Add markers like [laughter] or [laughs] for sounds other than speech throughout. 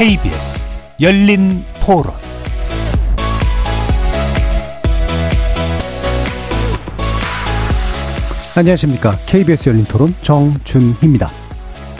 KBS 열린 토론 안녕하십니까. KBS 열린 토론 정준희입니다.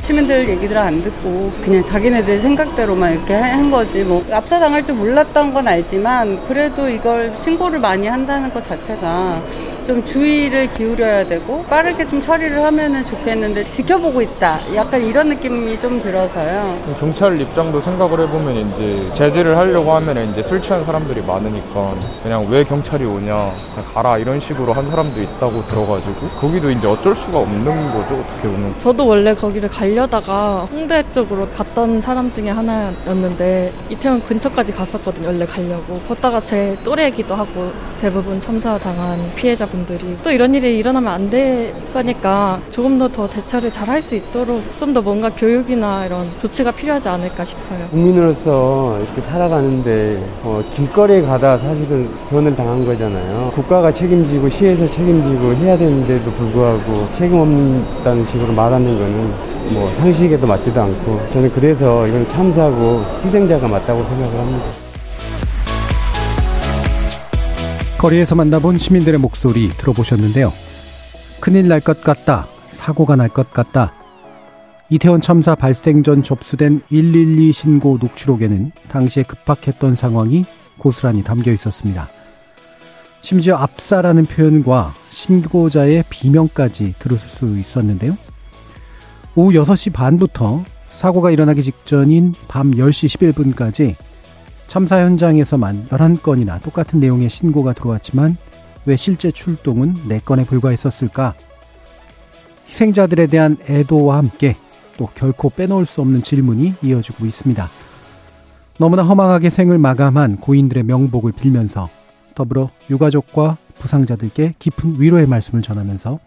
시민들 얘기들 안 듣고 그냥 자기네들 생각대로만 이렇게 한 거지 뭐 압사당할 줄 몰랐던 건 알지만 그래도 이걸 신고를 많이 한다는 것 자체가 좀 주의를 기울여야 되고 빠르게 좀 처리를 하면은 좋겠는데 지켜보고 있다. 약간 이런 느낌이 좀 들어서요. 경찰 입장도 생각을 해보면 이제 제재를 하려고 하면 이제 술 취한 사람들이 많으니까 그냥 왜 경찰이 오냐 그냥 가라 이런 식으로 한 사람도 있다고 들어가지고 거기도 이제 어쩔 수가 없는 거죠 어떻게 보면. 저도 원래 거기를 가려다가 홍대 쪽으로 갔던 사람 중에 하나였는데 이태원 근처까지 갔었거든요 원래 가려고 걷다가 제 또래이기도 하고 대부분 참사 당한 피해자 분 분들이 또 이런 일이 일어나면 안 될 거니까 조금 더 더 대처를 잘 할 수 있도록 좀 더 뭔가 교육이나 이런 조치가 필요하지 않을까 싶어요. 국민으로서 이렇게 살아가는데 어, 길거리에 가다 사실은 변을 당한 거잖아요. 국가가 책임지고 시에서 책임지고 해야 되는데도 불구하고 책임 없다는 식으로 말하는 거는 뭐 상식에도 맞지도 않고 저는 그래서 이건 참사고 희생자가 맞다고 생각을 합니다. 거리에서 만나본 시민들의 목소리 들어보셨는데요. 큰일 날 것 같다. 사고가 날 것 같다. 이태원 참사 발생 전 접수된 112 신고 녹취록에는 당시에 급박했던 상황이 고스란히 담겨 있었습니다. 심지어 압사라는 표현과 신고자의 비명까지 들을 수 있었는데요. 오후 6시 반부터 사고가 일어나기 직전인 밤 10시 11분까지 참사 현장에서만 11건이나 똑같은 내용의 신고가 들어왔지만 왜 실제 출동은 4건에 불과했었을까? 희생자들에 대한 애도와 함께 또 결코 빼놓을 수 없는 질문이 이어지고 있습니다. 너무나 허망하게 생을 마감한 고인들의 명복을 빌면서 더불어 유가족과 부상자들께 깊은 위로의 말씀을 전하면서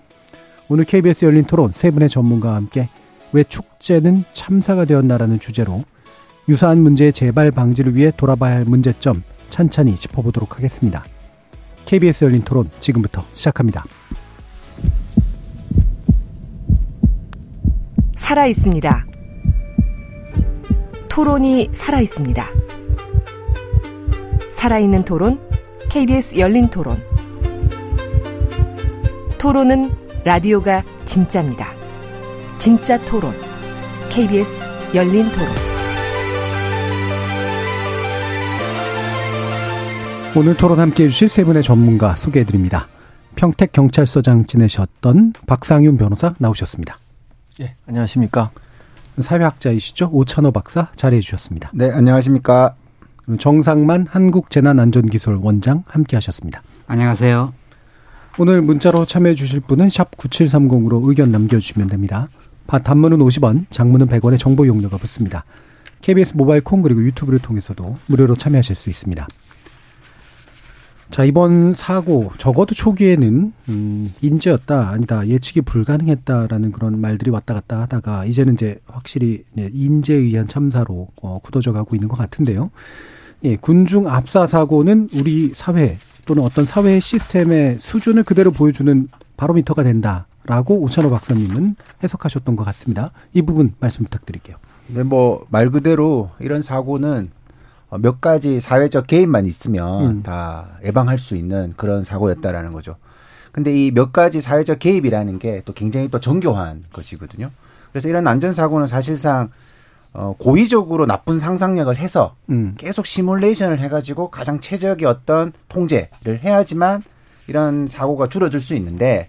오늘 KBS 열린 토론 세 분의 전문가와 함께 왜 축제는 참사가 되었나라는 주제로 유사한 문제의 재발 방지를 위해 돌아봐야 할 문제점 찬찬히 짚어보도록 하겠습니다. KBS 열린 토론 지금부터 시작합니다. 살아 있습니다. 토론이 살아 있습니다. 살아있는 토론, KBS 열린 토론. 토론은 라디오가 진짜입니다. 진짜 토론, KBS 열린 토론. 오늘 토론 함께 해주실 세 분의 전문가 소개해드립니다. 평택 경찰서장 지내셨던 박상윤 변호사 나오셨습니다. 예, 안녕하십니까. 사회학자이시죠? 오찬호 박사 자리해 주셨습니다. 네, 안녕하십니까. 정상만 한국재난안전기술 원장 함께 하셨습니다. 안녕하세요. 오늘 문자로 참여해 주실 분은 샵 9730으로 의견 남겨주시면 됩니다. 단문은 50원, 장문은 100원의 정보 용료가 붙습니다. KBS 모바일 콩 그리고 유튜브를 통해서도 무료로 참여하실 수 있습니다. 자, 이번 사고, 적어도 초기에는, 음, 인재였다, 아니다, 예측이 불가능했다라는 그런 말들이 왔다 갔다 하다가, 이제는 이제 확실히, 인재에 의한 참사로, 어, 굳어져 가고 있는 것 같은데요. 예, 군중 압사 사고는 우리 사회 또는 어떤 사회 시스템의 수준을 그대로 보여주는 바로미터가 된다라고 오찬호 박사님은 해석하셨던 것 같습니다. 이 부분 말씀 부탁드릴게요. 네, 뭐, 말 그대로 이런 사고는 어, 몇 가지 사회적 개입만 있으면 음. 다 예방할 수 있는 그런 사고였다라는 거죠. 근데 이 몇 가지 사회적 개입이라는 게 또 굉장히 또 정교한 것이거든요. 그래서 이런 안전사고는 사실상 어, 고의적으로 나쁜 상상력을 해서 음. 계속 시뮬레이션을 해가지고 가장 최적의 어떤 통제를 해야지만 이런 사고가 줄어들 수 있는데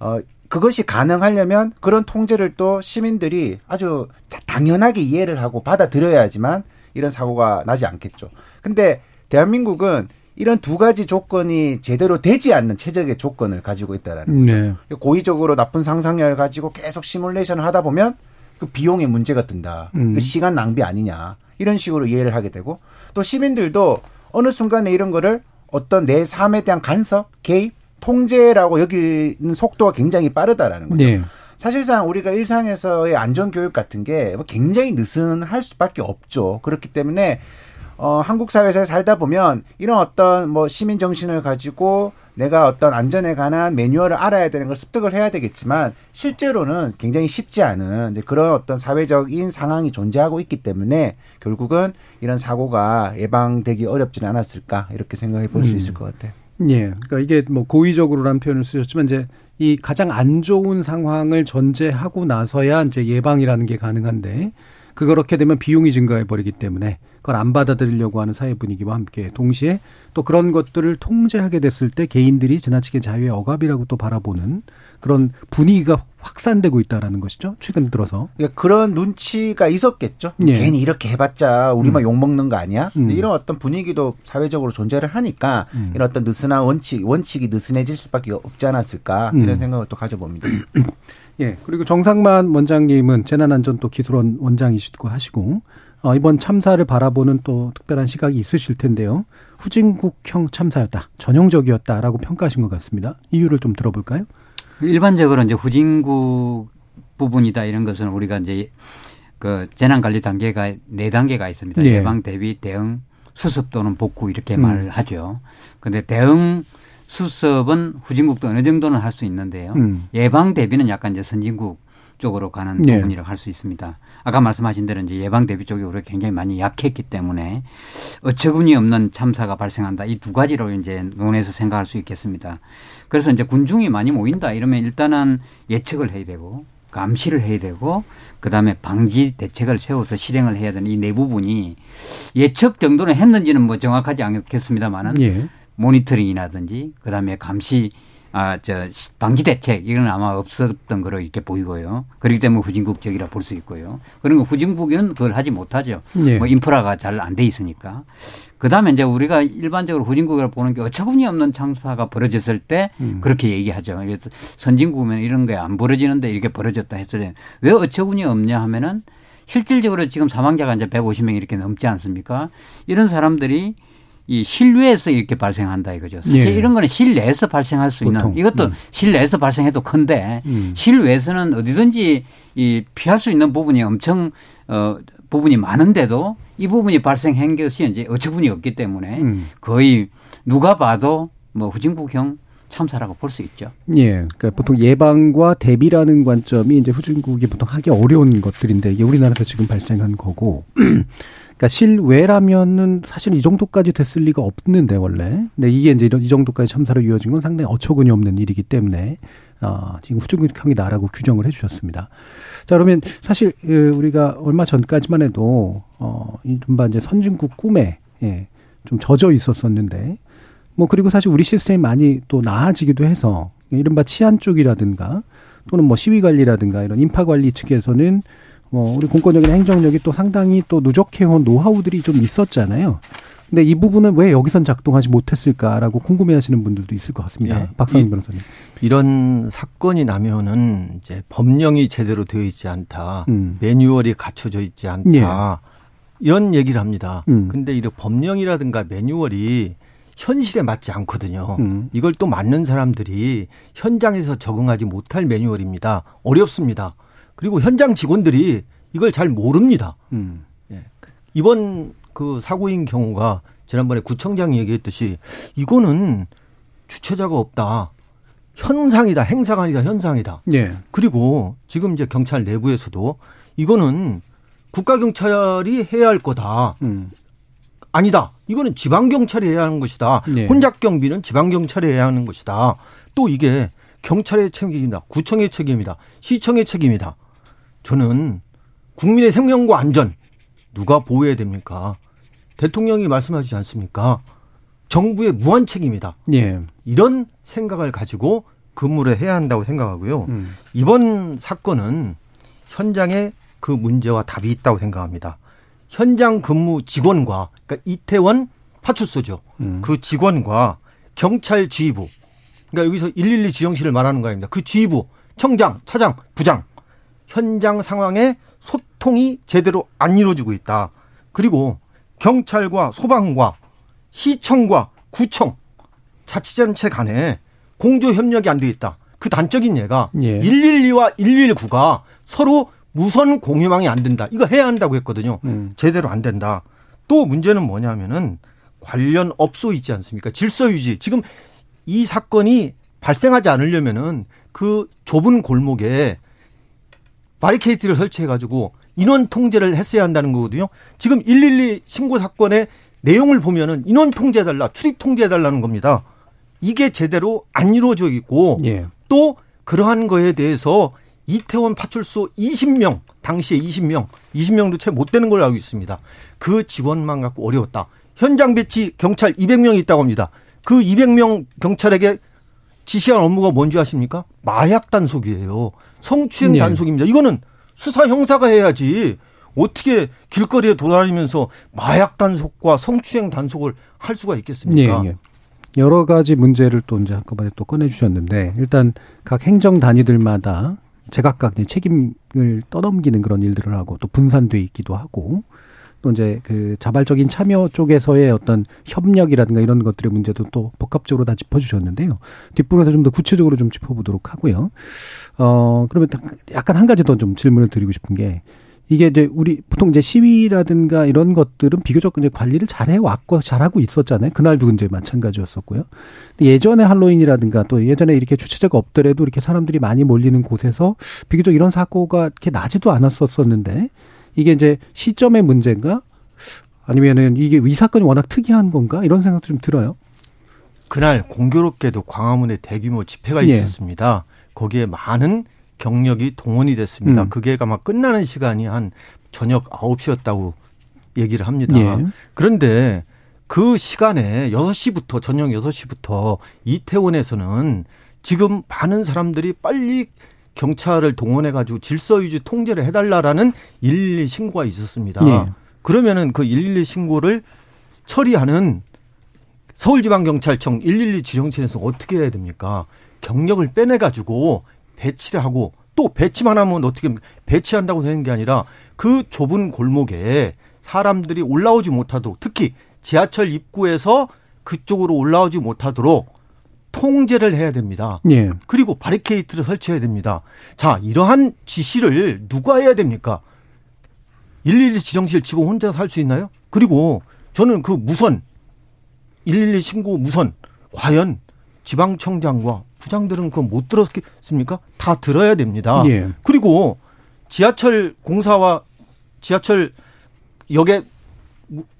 어, 그것이 가능하려면 그런 통제를 또 시민들이 아주 당연하게 이해를 하고 받아들여야지만 이런 사고가 나지 않겠죠. 근데 대한민국은 이런 두 가지 조건이 제대로 되지 않는 최적의 조건을 가지고 있다라는 네. 거죠. 고의적으로 나쁜 상상력을 가지고 계속 시뮬레이션을 하다 보면 그 비용에 문제가 든다. 음. 그 시간 낭비 아니냐. 이런 식으로 이해를 하게 되고 또 시민들도 어느 순간에 이런 거를 어떤 내 삶에 대한 간섭, 개입, 통제라고 여기는 속도가 굉장히 빠르다라는 거죠. 네. 사실상 우리가 일상에서의 안전 교육 같은 게뭐 굉장히 느슨할 수밖에 없죠. 그렇기 때문에 어 한국 사회에서 살다 보면 이런 어떤 뭐 시민 정신을 가지고 내가 어떤 안전에 관한 매뉴얼을 알아야 되는 걸 습득을 해야 되겠지만 실제로는 굉장히 쉽지 않은 그런 어떤 사회적인 상황이 존재하고 있기 때문에 결국은 이런 사고가 예방되기 어렵지는 않았을까 이렇게 생각해 볼수 음. 있을 것 같아요. 예. 그러니까 이게 뭐 고의적으로라는 표현을 쓰셨지만 이제 이 가장 안 좋은 상황을 전제하고 나서야 이제 예방이라는 게 가능한데 그렇게 되면 비용이 증가해 버리기 때문에 그걸 안 받아들이려고 하는 사회 분위기와 함께 동시에 또 그런 것들을 통제하게 됐을 때 개인들이 지나치게 자유의 억압이라고 또 바라보는 그런 분위기가 확산되고 있다라는 것이죠. 최근 들어서. 그러니까 그런 눈치가 있었겠죠. 예. 괜히 이렇게 해봤자 우리만 음. 욕먹는 거 아니야? 음. 이런 어떤 분위기도 사회적으로 존재를 하니까 음. 이런 어떤 느슨한 원칙, 원칙이 느슨해질 수밖에 없지 않았을까 이런 음. 생각을 또 가져봅니다. [clears throat] 예. 그리고 정상만 원장님은 재난안전또 기술원 원장이시고 하시고 어, 이번 참사를 바라보는 또 특별한 시각이 있으실 텐데요. 후진국형 참사였다. 전형적이었다라고 평가하신 것 같습니다. 이유를 좀 들어볼까요? 일반적으로 이제 후진국 부분이다 이런 것은 우리가 이제 그 재난 관리 단계가 네 단계가 있습니다. 예. 방 대비, 대응, 수습 또는 복구 이렇게 음. 말을 하죠. 근데 대응 수습은 후진국도 어느 정도는 할 수 있는데요. 음. 예방 대비는 약간 이제 선진국 쪽으로 가는 예. 부분이라고 할 수 있습니다. 아까 말씀하신 대로 이제 예방 대비 쪽이 우리가 굉장히 많이 약했기 때문에 어처구니 없는 참사가 발생한다. 이 두 가지로 이제 논해서 생각할 수 있겠습니다. 그래서 이제 군중이 많이 모인다 이러면 일단은 예측을 해야 되고 감시를 해야 되고 그다음에 방지 대책을 세워서 실행을 해야 되는 이 네 부분이 예측 정도는 했는지는 뭐 정확하지 않겠습니다만은 예. 모니터링이라든지 그다음에 감시 아, 저, 방지 대책, 이건 아마 없었던 거로 이렇게 보이고요. 그렇기 때문에 후진국적이라 볼 수 있고요. 그런 거 후진국은 그걸 하지 못하죠. 네. 뭐 인프라가 잘 안 돼 있으니까. 그 다음에 이제 우리가 일반적으로 후진국이라 보는 게 어처구니 없는 참사가 벌어졌을 때 음. 그렇게 얘기하죠. 그래서 선진국이면 이런 게 안 벌어지는데 이렇게 벌어졌다 했을 때 왜 어처구니 없냐 하면은 실질적으로 지금 사망자가 이제 150명 이렇게 넘지 않습니까? 이런 사람들이 이 실외에서 이렇게 발생한다 이거죠. 사실 예. 이런 거는 실내에서 발생할 수 보통. 있는 이것도 음. 실내에서 발생해도 큰데 음. 실외에서는 어디든지 이 피할 수 있는 부분이 엄청 어 부분이 많은데도 이 부분이 발생한 것이 이제 어처구니 없기 때문에 음. 거의 누가 봐도 뭐 후진국형 참사라고 볼 수 있죠. 예. 그러니까 보통 예방과 대비라는 관점이 이제 후진국이 보통 하기 어려운 것들인데 이게 우리나라에서 지금 발생한 거고 [clears throat] 그러니까 실외라면은 사실 이 정도까지 됐을 리가 없는데 원래. 근데 이게 이제 이런 이 정도까지 참사로 이어진 건 상당히 어처구니 없는 일이기 때문에 아, 지금 후중국형이 나라고 규정을 해 주셨습니다. 자, 그러면 사실 그 우리가 얼마 전까지만 해도 어, 이른바 이제 선진국 꿈에 예, 좀 젖어 있었었는데 뭐 그리고 사실 우리 시스템이 많이 또 나아지기도 해서 이른바 치안 쪽이라든가 또는 뭐 시위 관리라든가 이런 인파 관리 측에서는 뭐 우리 공권력이나 행정력이 또 상당히 또 누적해온 노하우들이 좀 있었잖아요. 근데 이 부분은 왜 여기선 작동하지 못했을까라고 궁금해하시는 분들도 있을 것 같습니다. 네. 박상민 변호사님. 이런 사건이 나면은 이제 법령이 제대로 되어 있지 않다, 음. 매뉴얼이 갖춰져 있지 않다 예. 이런 얘기를 합니다. 음. 근데 이 법령이라든가 매뉴얼이 현실에 맞지 않거든요. 음. 이걸 또 맞는 사람들이 현장에서 적응하지 못할 매뉴얼입니다. 어렵습니다. 그리고 현장 직원들이 이걸 잘 모릅니다. 음. 예. 이번 그 사고인 경우가 지난번에 구청장이 얘기했듯이 이거는 주체자가 없다. 현상이다. 행사가 아니라 현상이다. 예. 그리고 지금 이제 경찰 내부에서도 이거는 국가경찰이 해야 할 거다. 음. 아니다. 이거는 지방경찰이 해야 하는 것이다. 예. 혼잡 경비는 지방경찰이 해야 하는 것이다. 또 이게 경찰의 책임이다. 구청의 책임이다. 시청의 책임이다. 저는 국민의 생명과 안전 누가 보호해야 됩니까? 대통령이 말씀하시지 않습니까? 정부의 무한 책임이다. 예. 이런 생각을 가지고 근무를 해야 한다고 생각하고요. 음. 이번 사건은 현장에 그 문제와 답이 있다고 생각합니다. 현장 근무 직원과 그러니까 이태원 파출소죠. 음. 그 직원과 경찰 지휘부 그러니까 여기서 112 지정실을 말하는 거 아닙니다. 그 지휘부 청장, 차장, 부장 현장 상황에 소통이 제대로 안 이루어지고 있다. 그리고 경찰과 소방과 시청과 구청 자치단체 간에 공조 협력이 안 돼 있다. 그 단적인 예가 예. 112와 119가 서로 무선 공유망이 안 된다. 이거 해야 한다고 했거든요. 음. 제대로 안 된다. 또 문제는 뭐냐면은 관련 업소 있지 않습니까? 질서 유지. 지금 이 사건이 발생하지 않으려면은 그 좁은 골목에 바리케이트를 설치해가지고 인원 통제를 했어야 한다는 거거든요. 지금 112 신고 사건의 내용을 보면은 인원 통제해달라, 출입 통제해달라는 겁니다. 이게 제대로 안 이루어져 있고 예. 또 그러한 거에 대해서 이태원 파출소 20명, 당시에 20명, 20명도 채 못 되는 걸로 알고 있습니다. 그 지원만 갖고 어려웠다. 현장 배치 경찰 200명이 있다고 합니다. 그 200명 경찰에게 지시한 업무가 뭔지 아십니까? 마약 단속이에요. 성추행 네. 단속입니다. 이거는 수사 형사가 해야지. 어떻게 길거리에 돌아다니면서 마약 단속과 성추행 단속을 할 수가 있겠습니까? 예, 예. 여러 가지 문제를 또 이제 한꺼번에 또 꺼내주셨는데 일단 각 행정 단위들마다 제각각 책임을 떠넘기는 그런 일들을 하고 또 분산돼 있기도 하고 또 이제 그 자발적인 참여 쪽에서의 어떤 협력이라든가 이런 것들의 문제도 또 복합적으로 다 짚어주셨는데요. 뒷부분에서 좀 더 구체적으로 좀 짚어보도록 하고요. 어, 그러면 약간 한 가지 더 좀 질문을 드리고 싶은 게 이게 이제 우리 보통 이제 시위라든가 이런 것들은 비교적 이제 관리를 잘 해왔고 잘하고 있었잖아요. 그날도 이제 마찬가지였었고요. 예전에 할로윈이라든가 또 예전에 이렇게 주최자가 없더라도 이렇게 사람들이 많이 몰리는 곳에서 비교적 이런 사고가 이렇게 나지도 않았었었는데 이게 이제 시점의 문제인가? 아니면은 이게 이 사건이 워낙 특이한 건가? 이런 생각도 좀 들어요. 그날 공교롭게도 광화문에 대규모 집회가 예. 있었습니다. 거기에 많은 경력이 동원이 됐습니다. 음. 그게 아마 끝나는 시간이 한 저녁 9시였다고 얘기를 합니다. 예. 그런데 그 시간에 6시부터 저녁 6시부터 이태원에서는 지금 많은 사람들이 빨리 경찰을 동원해 가지고 질서 유지 통제를 해 달라라는 112 신고가 있었습니다. 예. 그러면은 그 112 신고를 처리하는 서울지방경찰청 112 지령실에서 어떻게 해야 됩니까? 경력을 빼내 가지고 배치를 하고 또 배치만 하면 어떻게 배치한다고 되는 게 아니라 그 좁은 골목에 사람들이 올라오지 못하도록 특히 지하철 입구에서 그쪽으로 올라오지 못하도록 통제를 해야 됩니다. 예. 그리고 바리케이트를 설치해야 됩니다. 자, 이러한 지시를 누가 해야 됩니까? 112 지정실 직원 혼자 살 수 있나요? 그리고 저는 그 무선 112 신고 무선 과연 지방청장과 부장들은 그거 못 들었겠습니까? 다 들어야 됩니다. 예. 그리고 지하철 공사와 지하철 역에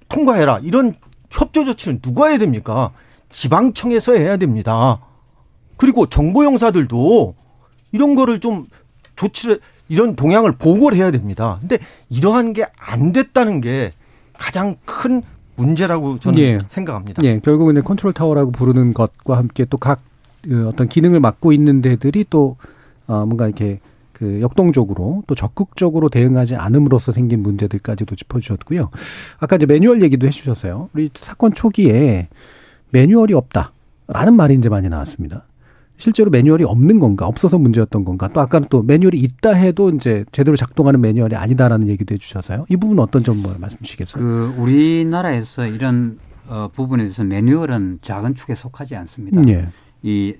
통과해라 이런 협조 조치는 누가 해야 됩니까? 지방청에서 해야 됩니다. 그리고 정보용사들도 이런 거를 좀 조치를 이런 동향을 보고를 해야 됩니다. 근데 이러한 게 안 됐다는 게 가장 큰 문제라고 저는 예. 생각합니다. 예, 결국은 이제 컨트롤 타워라고 부르는 것과 함께 또각 그 어떤 기능을 맡고 있는 데들이 또 어, 뭔가 이렇게 그 역동적으로 또 적극적으로 대응하지 않음으로써 생긴 문제들까지도 짚어주셨고요. 아까 이제 매뉴얼 얘기도 해주셨어요. 우리 사건 초기에 매뉴얼이 없다라는 말이 이제 많이 나왔습니다. 실제로 매뉴얼이 없는 건가, 없어서 문제였던 건가, 또 아까는 또 매뉴얼이 있다 해도 이제 제대로 작동하는 매뉴얼이 아니다라는 얘기도 해주셔서요. 이 부분 어떤 점뭐 말씀 주시겠어요? 그 우리나라에서 이런 어, 부분에 대해서 매뉴얼은 작은 축에 속하지 않습니다. 예. 이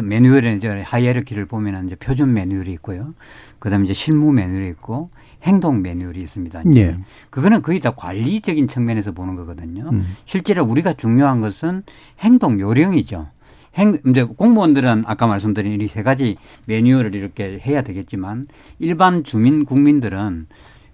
매뉴얼의 이제 하이에르키를 보면은 이제 표준 매뉴얼이 있고요. 그다음에 이제 실무 매뉴얼이 있고 행동 매뉴얼이 있습니다. 예. 그거는 거의 다 관리적인 측면에서 보는 거거든요. 음. 실제로 우리가 중요한 것은 행동 요령이죠. 행, 이제 공무원들은 아까 말씀드린 이 세 가지 매뉴얼을 이렇게 해야 되겠지만 일반 주민 국민들은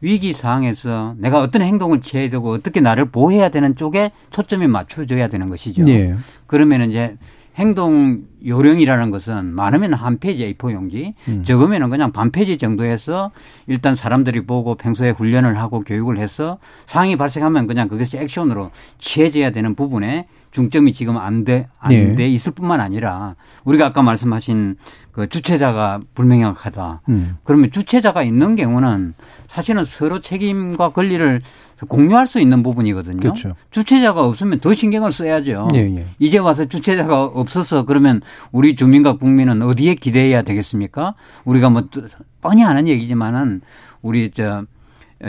위기 상황에서 내가 어떤 행동을 취해야 되고 어떻게 나를 보호해야 되는 쪽에 초점이 맞춰져야 되는 것이죠. 예. 그러면 이제 행동 요령이라는 것은 많으면 한 페이지 A4 용지, 음. 적으면 그냥 반 페이지 정도에서 일단 사람들이 보고 평소에 훈련을 하고 교육을 해서 상황이 발생하면 그냥 그것이 액션으로 취해져야 되는 부분에 중점이 지금 안 돼, 안돼 네. 있을 뿐만 아니라 우리가 아까 말씀하신 그 주체자가 불명확하다. 음. 그러면 주체자가 있는 경우는 사실은 서로 책임과 권리를 공유할 수 있는 부분이거든요. 그렇죠. 주체자가 없으면 더 신경을 써야죠. 예, 예. 이제 와서 주체자가 없어서 그러면 우리 주민과 국민은 어디에 기대해야 되겠습니까? 우리가 뭐 뻔히 아는 얘기지만은 우리 저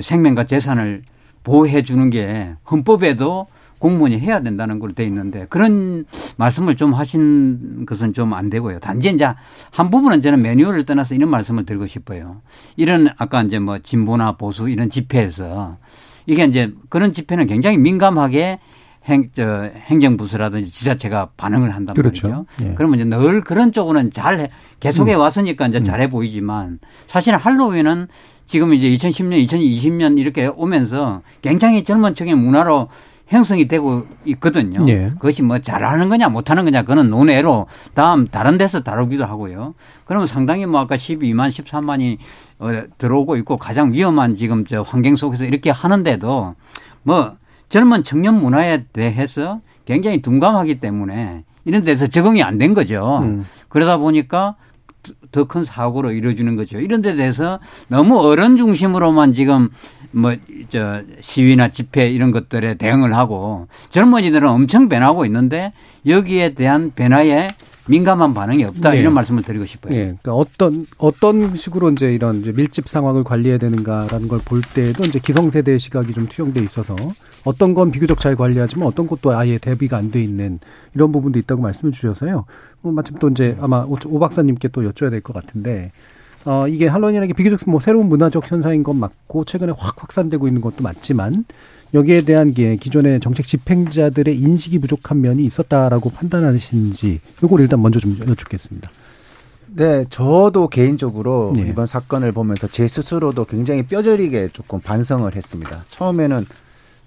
생명과 재산을 보호해 주는 게 헌법에도 공무원이 해야 된다는 걸로 돼 있는데 그런 말씀을 좀 하신 것은 좀 안 되고요. 단지 이제 한 부분은 저는 매뉴얼을 떠나서 이런 말씀을 드리고 싶어요. 이런 아까 이제 뭐 진보나 보수 이런 집회에서 이게 이제 그런 집회는 굉장히 민감하게 행, 저, 행정부서라든지 지자체가 반응을 한단 그렇죠. 말이죠. 예. 그러면 이제 늘 그런 쪽으로는 잘 해, 계속해 음. 왔으니까 이제 음. 잘해 보이지만 사실 할로윈은 지금 이제 2010년, 2020년 이렇게 오면서 굉장히 젊은 층의 문화로 형성이 되고 있거든요. 예. 그것이 뭐 잘하는 거냐 못하는 거냐 그는 논외로 다음 다른 데서 다루기도 하고요. 그러면 상당히 뭐 아까 12만 13만이 어, 들어오고 있고 가장 위험한 지금 저 환경 속에서 이렇게 하는데도 뭐 젊은 청년 문화에 대해서 굉장히 둔감하기 때문에 이런 데서 적응이 안 된 거죠. 음. 그러다 보니까 더 큰 사고로 이루어지는 거죠. 이런 데 대해서 너무 어른 중심으로만 지금 뭐, 저, 시위나 집회 이런 것들에 대응을 하고 젊은이들은 엄청 변하고 있는데 여기에 대한 변화에 민감한 반응이 없다 네. 이런 말씀을 드리고 싶어요. 네. 그러니까 어떤 어떤 식으로 이제 이런 이제 밀집 상황을 관리해야 되는가라는 걸 볼 때도 이제 기성세대의 시각이 좀 투영돼 있어서 어떤 건 비교적 잘 관리하지만 어떤 것도 아예 대비가 안 돼 있는 이런 부분도 있다고 말씀을 주셔서요. 뭐 마침 또 이제 아마 오 박사님께 또 여쭤야 될 것 같은데 어, 이게 할로윈이라는 게 비교적 뭐 새로운 문화적 현상인 건 맞고 최근에 확 확산되고 있는 것도 맞지만 여기에 대한 게 기존의 정책 집행자들의 인식이 부족한 면이 있었다라고 판단하시는지 요걸 일단 먼저 좀 여쭙겠습니다. 네, 저도 개인적으로 네. 이번 사건을 보면서 제 스스로도 굉장히 뼈저리게 조금 반성을 했습니다. 처음에는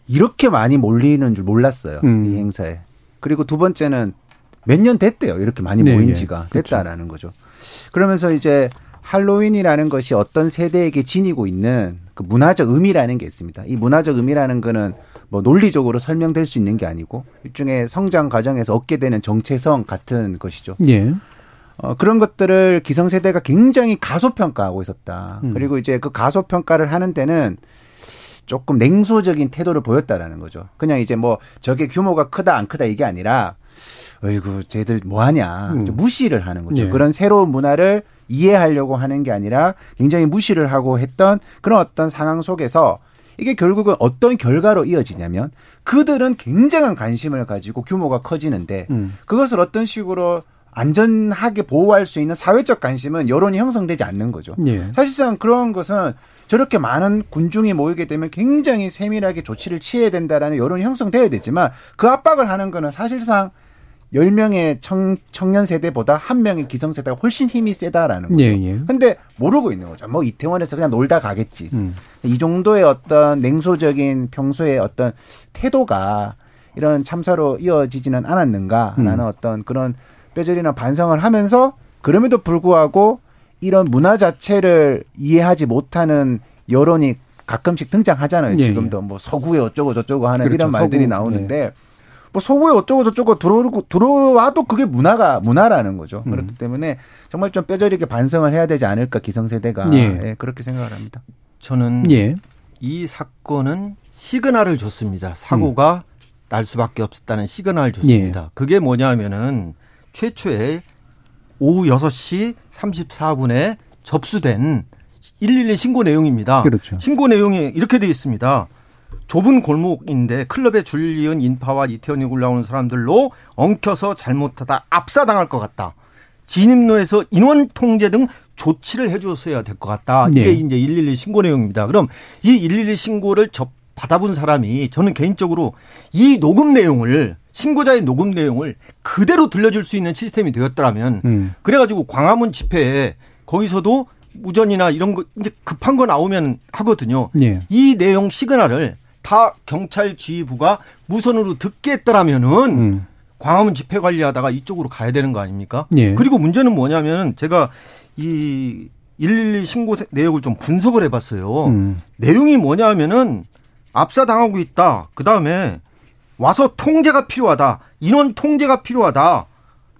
이렇게 많이 몰리는 줄 몰랐어요. 음. 이 행사에. 그리고 두 번째는 몇 년 됐대요. 이렇게 많이 네, 모인 네. 지가 네. 됐다라는 거죠. 그러면서 이제 할로윈이라는 것이 어떤 세대에게 지니고 있는 그 문화적 의미라는 게 있습니다. 이 문화적 의미라는 거는 뭐 논리적으로 설명될 수 있는 게 아니고 일종의 성장 과정에서 얻게 되는 정체성 같은 것이죠. 예. 어, 그런 것들을 기성세대가 굉장히 가소평가하고 있었다. 음. 그리고 이제 그 가소평가를 하는 데는 조금 냉소적인 태도를 보였다라는 거죠. 그냥 이제 뭐 저게 규모가 크다 안 크다 이게 아니라 어이구 쟤들 뭐 하냐. 음. 무시를 하는 거죠. 예. 그런 새로운 문화를 이해하려고 하는 게 아니라 굉장히 무시를 하고 했던 그런 어떤 상황 속에서 이게 결국은 어떤 결과로 이어지냐면 그들은 굉장한 관심을 가지고 규모가 커지는데 음. 그것을 어떤 식으로 안전하게 보호할 수 있는 사회적 관심은 여론이 형성되지 않는 거죠. 예. 사실상 그런 것은 저렇게 많은 군중이 모이게 되면 굉장히 세밀하게 조치를 취해야 된다라는 여론이 형성돼야 되지만 그 압박을 하는 거는 사실상 10명의 청, 청년 세대보다 한 명의 기성 세대가 훨씬 힘이 세다라는 거죠. 예, 예. 근데 모르고 있는 거죠. 뭐 이태원에서 그냥 놀다 가겠지. 음. 이 정도의 어떤 냉소적인 평소의 어떤 태도가 이런 참사로 이어지지는 않았는가라는 음. 어떤 그런 뼈저리나 반성을 하면서 그럼에도 불구하고 이런 문화 자체를 이해하지 못하는 여론이 가끔씩 등장하잖아요. 예, 지금도 예. 뭐 서구에 어쩌고 저쩌고 하는 그렇죠. 이런 말들이 서구, 나오는데 예. 뭐 서구에 어쩌고 저쩌고 들어오고 들어와도 그게 문화가 문화라는 거죠. 음. 그렇기 때문에 정말 좀 뼈저리게 반성을 해야 되지 않을까 기성세대가 예. 예, 그렇게 생각을 합니다. 저는 예. 이 사건은 시그널을 줬습니다. 사고가 음. 날 수밖에 없었다는 시그널을 줬습니다. 예. 그게 뭐냐면은 최초에 오후 6시 34분에 접수된 112 신고 내용입니다. 그렇죠. 신고 내용이 이렇게 되어 있습니다. 좁은 골목인데 클럽에 줄리은 인파와 이태원이 올라오는 사람들로 엉켜서 잘못하다 압사당할 것 같다. 진입로에서 인원 통제 등 조치를 해주었어야 될 것 같다. 이게 네. 이제 112 신고 내용입니다. 그럼 이 112 신고를 접 받아본 사람이 저는 개인적으로 이 녹음 내용을 신고자의 녹음 내용을 그대로 들려줄 수 있는 시스템이 되었더라면 음. 그래가지고 광화문 집회에 거기서도 무전이나 이런 거 이제 급한 거 나오면 하거든요. 예. 이 내용 시그널을 다 경찰 지휘부가 무선으로 듣게 했더라면은 음. 광화문 집회 관리하다가 이쪽으로 가야 되는 거 아닙니까? 예. 그리고 문제는 뭐냐면 제가 이112 신고 내용을 좀 분석을 해봤어요. 음. 내용이 뭐냐면은 압사당하고 있다. 그 다음에 와서 통제가 필요하다. 인원 통제가 필요하다.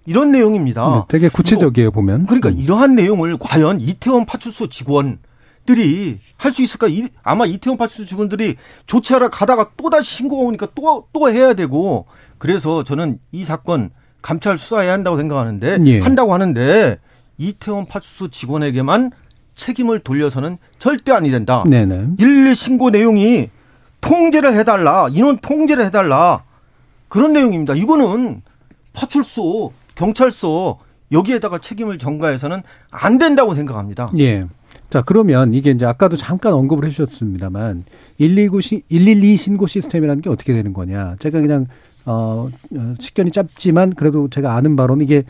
이런 내용입니다. 네, 되게 구체적이에요 보면. 그러니까 음. 이러한 내용을 과연 이태원 파출소 직원들이 할 수 있을까? 아마 이태원 파출소 직원들이 조치하러 가다가 또 다시 신고가 오니까 또 또 해야 되고 그래서 저는 이 사건 감찰 수사해야 한다고 생각하는데 예. 한다고 하는데 이태원 파출소 직원에게만 책임을 돌려서는 절대 아니 된다. 네네. 112 신고 내용이 통제를 해달라 인원 통제를 해달라 그런 내용입니다. 이거는 파출소 경찰서 여기에다가 책임을 전가해서는 안 된다고 생각합니다. 예. 자, 그러면 이게 이제 아까도 잠깐 언급을 해 주셨습니다만 119 시, 112 신고 시스템이라는 게 어떻게 되는 거냐. 제가 그냥 어, 어 식견이 짧지만 그래도 제가 아는 바로는 이게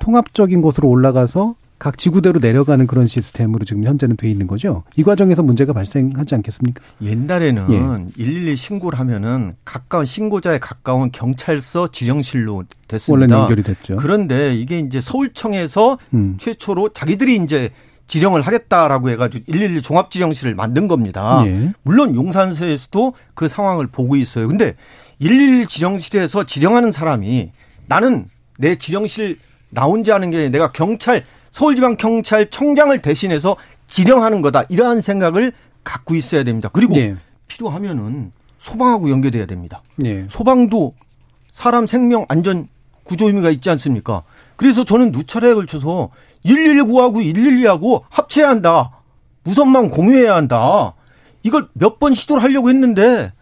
통합적인 곳으로 올라가서 각 지구대로 내려가는 그런 시스템으로 지금 현재는 돼 있는 거죠. 이 과정에서 문제가 발생하지 않겠습니까? 옛날에는 예. 112 신고를 하면은 가까운 신고자에 가까운 경찰서 지정실로 됐습니다. 원래 연결이 됐죠. 그런데 이게 이제 서울청에서 음. 최초로 자기들이 이제 지정을 하겠다라고 해가지고 112 종합지정실을 만든 겁니다. 예. 물론 용산서에서도 그 상황을 보고 있어요. 근데 112 지정실에서 지정하는 사람이 나는 내 지정실 나 혼자 하는 게 내가 경찰 서울지방경찰청장을 대신해서 지령하는 거다. 이러한 생각을 갖고 있어야 됩니다. 그리고 네. 필요하면은 소방하고 연결해야 됩니다. 네. 소방도 사람 생명 안전 구조 의미가 있지 않습니까? 그래서 저는 누차례에 걸쳐서 119하고 112하고 합쳐야 한다. 무선망 공유해야 한다. 이걸 몇 번 시도를 하려고 했는데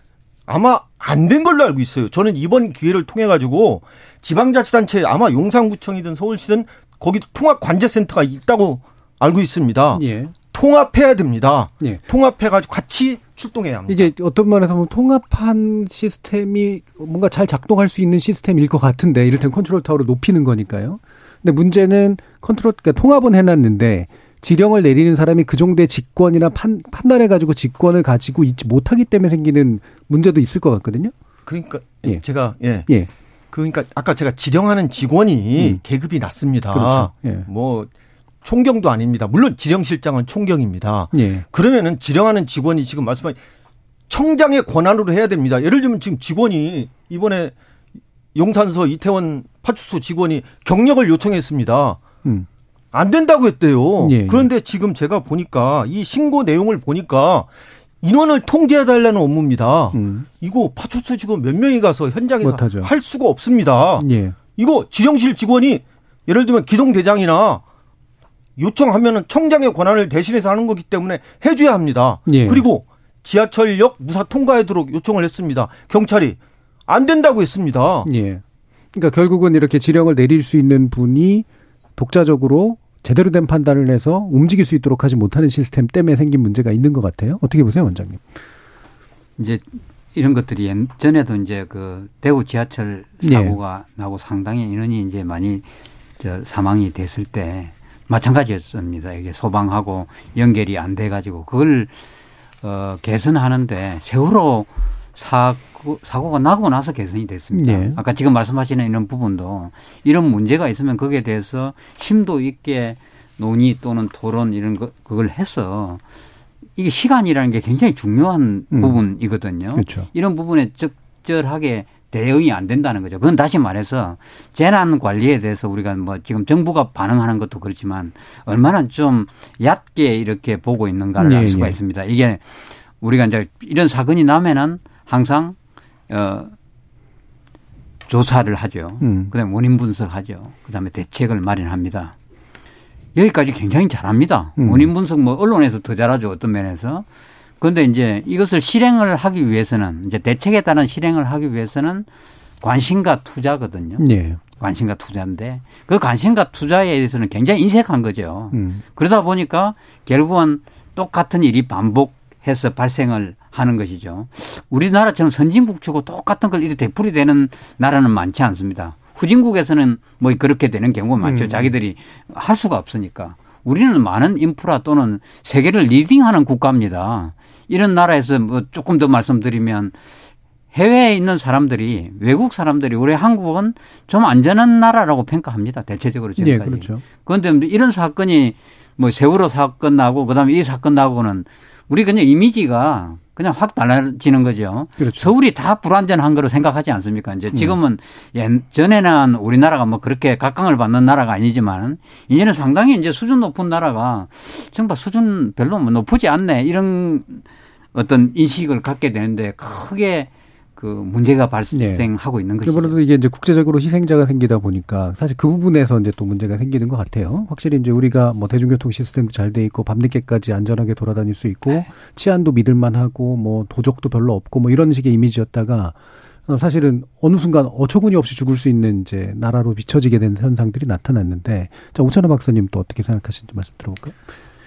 아마 안 된 걸로 알고 있어요. 저는 이번 기회를 통해 가지고 지방자치단체 아마 용산구청이든 서울시든 거기 통합 관제센터가 있다고 알고 있습니다. 예. 통합해야 됩니다. 예. 통합해가지고 같이 출동해야 합니다. 이게 어떤 말에서 보면 통합한 시스템이 뭔가 잘 작동할 수 있는 시스템일 것 같은데 이를테면 컨트롤 타워를 높이는 거니까요. 근데 문제는 컨트롤, 그러니까 통합은 해놨는데 지령을 내리는 사람이 그 정도의 직권이나 판, 판단해가지고 직권을 가지고 있지 못하기 때문에 생기는 문제도 있을 것 같거든요. 그러니까 예. 제가 예. 예. 그러니까 아까 제가 지령하는 직원이 음. 계급이 낮습니다. 그렇죠. 예. 뭐 총경도 아닙니다. 물론 지령실장은 총경입니다. 예. 그러면은 지령하는 직원이 지금 말씀하신 청장의 권한으로 해야 됩니다. 예를 들면 지금 직원이 이번에 용산서 이태원 파출소 직원이 경력을 요청했습니다. 음. 안 된다고 했대요. 예. 그런데 지금 제가 보니까 이 신고 내용을 보니까 인원을 통제해달라는 업무입니다. 음. 이거 파출소 직원 몇 명이 가서 현장에서 못하죠. 할 수가 없습니다. 예. 이거 지령실 직원이 예를 들면 기동대장이나 요청하면은 청장의 권한을 대신해서 하는 거기 때문에 해줘야 합니다. 예. 그리고 지하철역 무사 통과하도록 요청을 했습니다. 경찰이 안 된다고 했습니다. 예. 그러니까 결국은 이렇게 지령을 내릴 수 있는 분이 독자적으로 제대로 된 판단을 해서 움직일 수 있도록 하지 못하는 시스템 때문에 생긴 문제가 있는 것 같아요. 어떻게 보세요, 원장님? 이제 이런 것들이 전에도 이제 그 대구 지하철 네. 사고가 네. 나고 상당히 인원이 이제 많이 저 사망이 됐을 때 마찬가지였습니다. 이게 소방하고 연결이 안 돼 가지고 그걸 어 개선하는데 세월호 사고, 사고가 나고 나서 개선이 됐습니다. 네. 아까 지금 말씀하시는 이런 부분도 이런 문제가 있으면 거기에 대해서 심도 있게 논의 또는 토론 이런 거, 그걸 해서 이게 시간이라는 게 굉장히 중요한 음. 부분이거든요. 그렇죠. 이런 부분에 적절하게 대응이 안 된다는 거죠. 그건 다시 말해서 재난 관리에 대해서 우리가 뭐 지금 정부가 반응하는 것도 그렇지만 얼마나 좀 얕게 이렇게 보고 있는가를 네, 알 수가 네. 있습니다. 이게 우리가 이제 이런 사건이 나면은 항상 어 조사를 하죠. 음. 그다음에 원인 분석하죠. 그다음에 대책을 마련합니다. 여기까지 굉장히 잘합니다. 음. 원인 분석 뭐 언론에서 더 잘하죠. 어떤 면에서. 그런데 이제 이것을 실행을 하기 위해서는 이제 대책에 따른 실행을 하기 위해서는 관심과 투자거든요. 네. 관심과 투자인데 그 관심과 투자에 대해서는 굉장히 인색한 거죠. 음. 그러다 보니까 결국은 똑같은 일이 반복해서 발생을 하는 것이죠. 우리나라처럼 선진국치고 똑같은 걸 이렇게 되풀이되는 나라는 많지 않습니다. 후진국에서는 뭐 그렇게 되는 경우가 많죠. 음. 자기들이 할 수가 없으니까. 우리는 많은 인프라 또는 세계를 leading하는 국가입니다. 이런 나라에서 뭐 조금 더 말씀드리면 해외에 있는 사람들이 외국 사람들이 우리 한국은 좀 안전한 나라라고 평가합니다. 대체적으로 지금까지. 네, 그렇죠. 그런데 이런 사건이 뭐 세월호 사건 나고 그다음에 이 사건 나고는 우리 그냥 이미지가 그냥 확 달라지는 거죠. 그렇죠. 서울이 다 불안전한 거로 생각하지 않습니까? 이제 네. 지금은 예, 전에는 우리나라가 뭐 그렇게 각광을 받는 나라가 아니지만 이제는 상당히 이제 수준 높은 나라가 정말 수준 별로 뭐 높지 않네 이런 어떤 인식을 갖게 되는데 크게 그 문제가 발생하고 네. 있는 것이죠. 그러도 이게 이제 국제적으로 희생자가 생기다 보니까 사실 그 부분에서 이제 또 문제가 생기는 것 같아요. 확실히 이제 우리가 뭐 대중교통 시스템도 잘 돼 있고 밤늦게까지 안전하게 돌아다닐 수 있고 네. 치안도 믿을만하고 뭐 도적도 별로 없고 뭐 이런 식의 이미지였다가 어, 사실은 어느 순간 어처구니 없이 죽을 수 있는 이제 나라로 비춰지게 된 현상들이 나타났는데 자 오찬호 박사님 또 어떻게 생각하시는지 말씀 들어볼까요?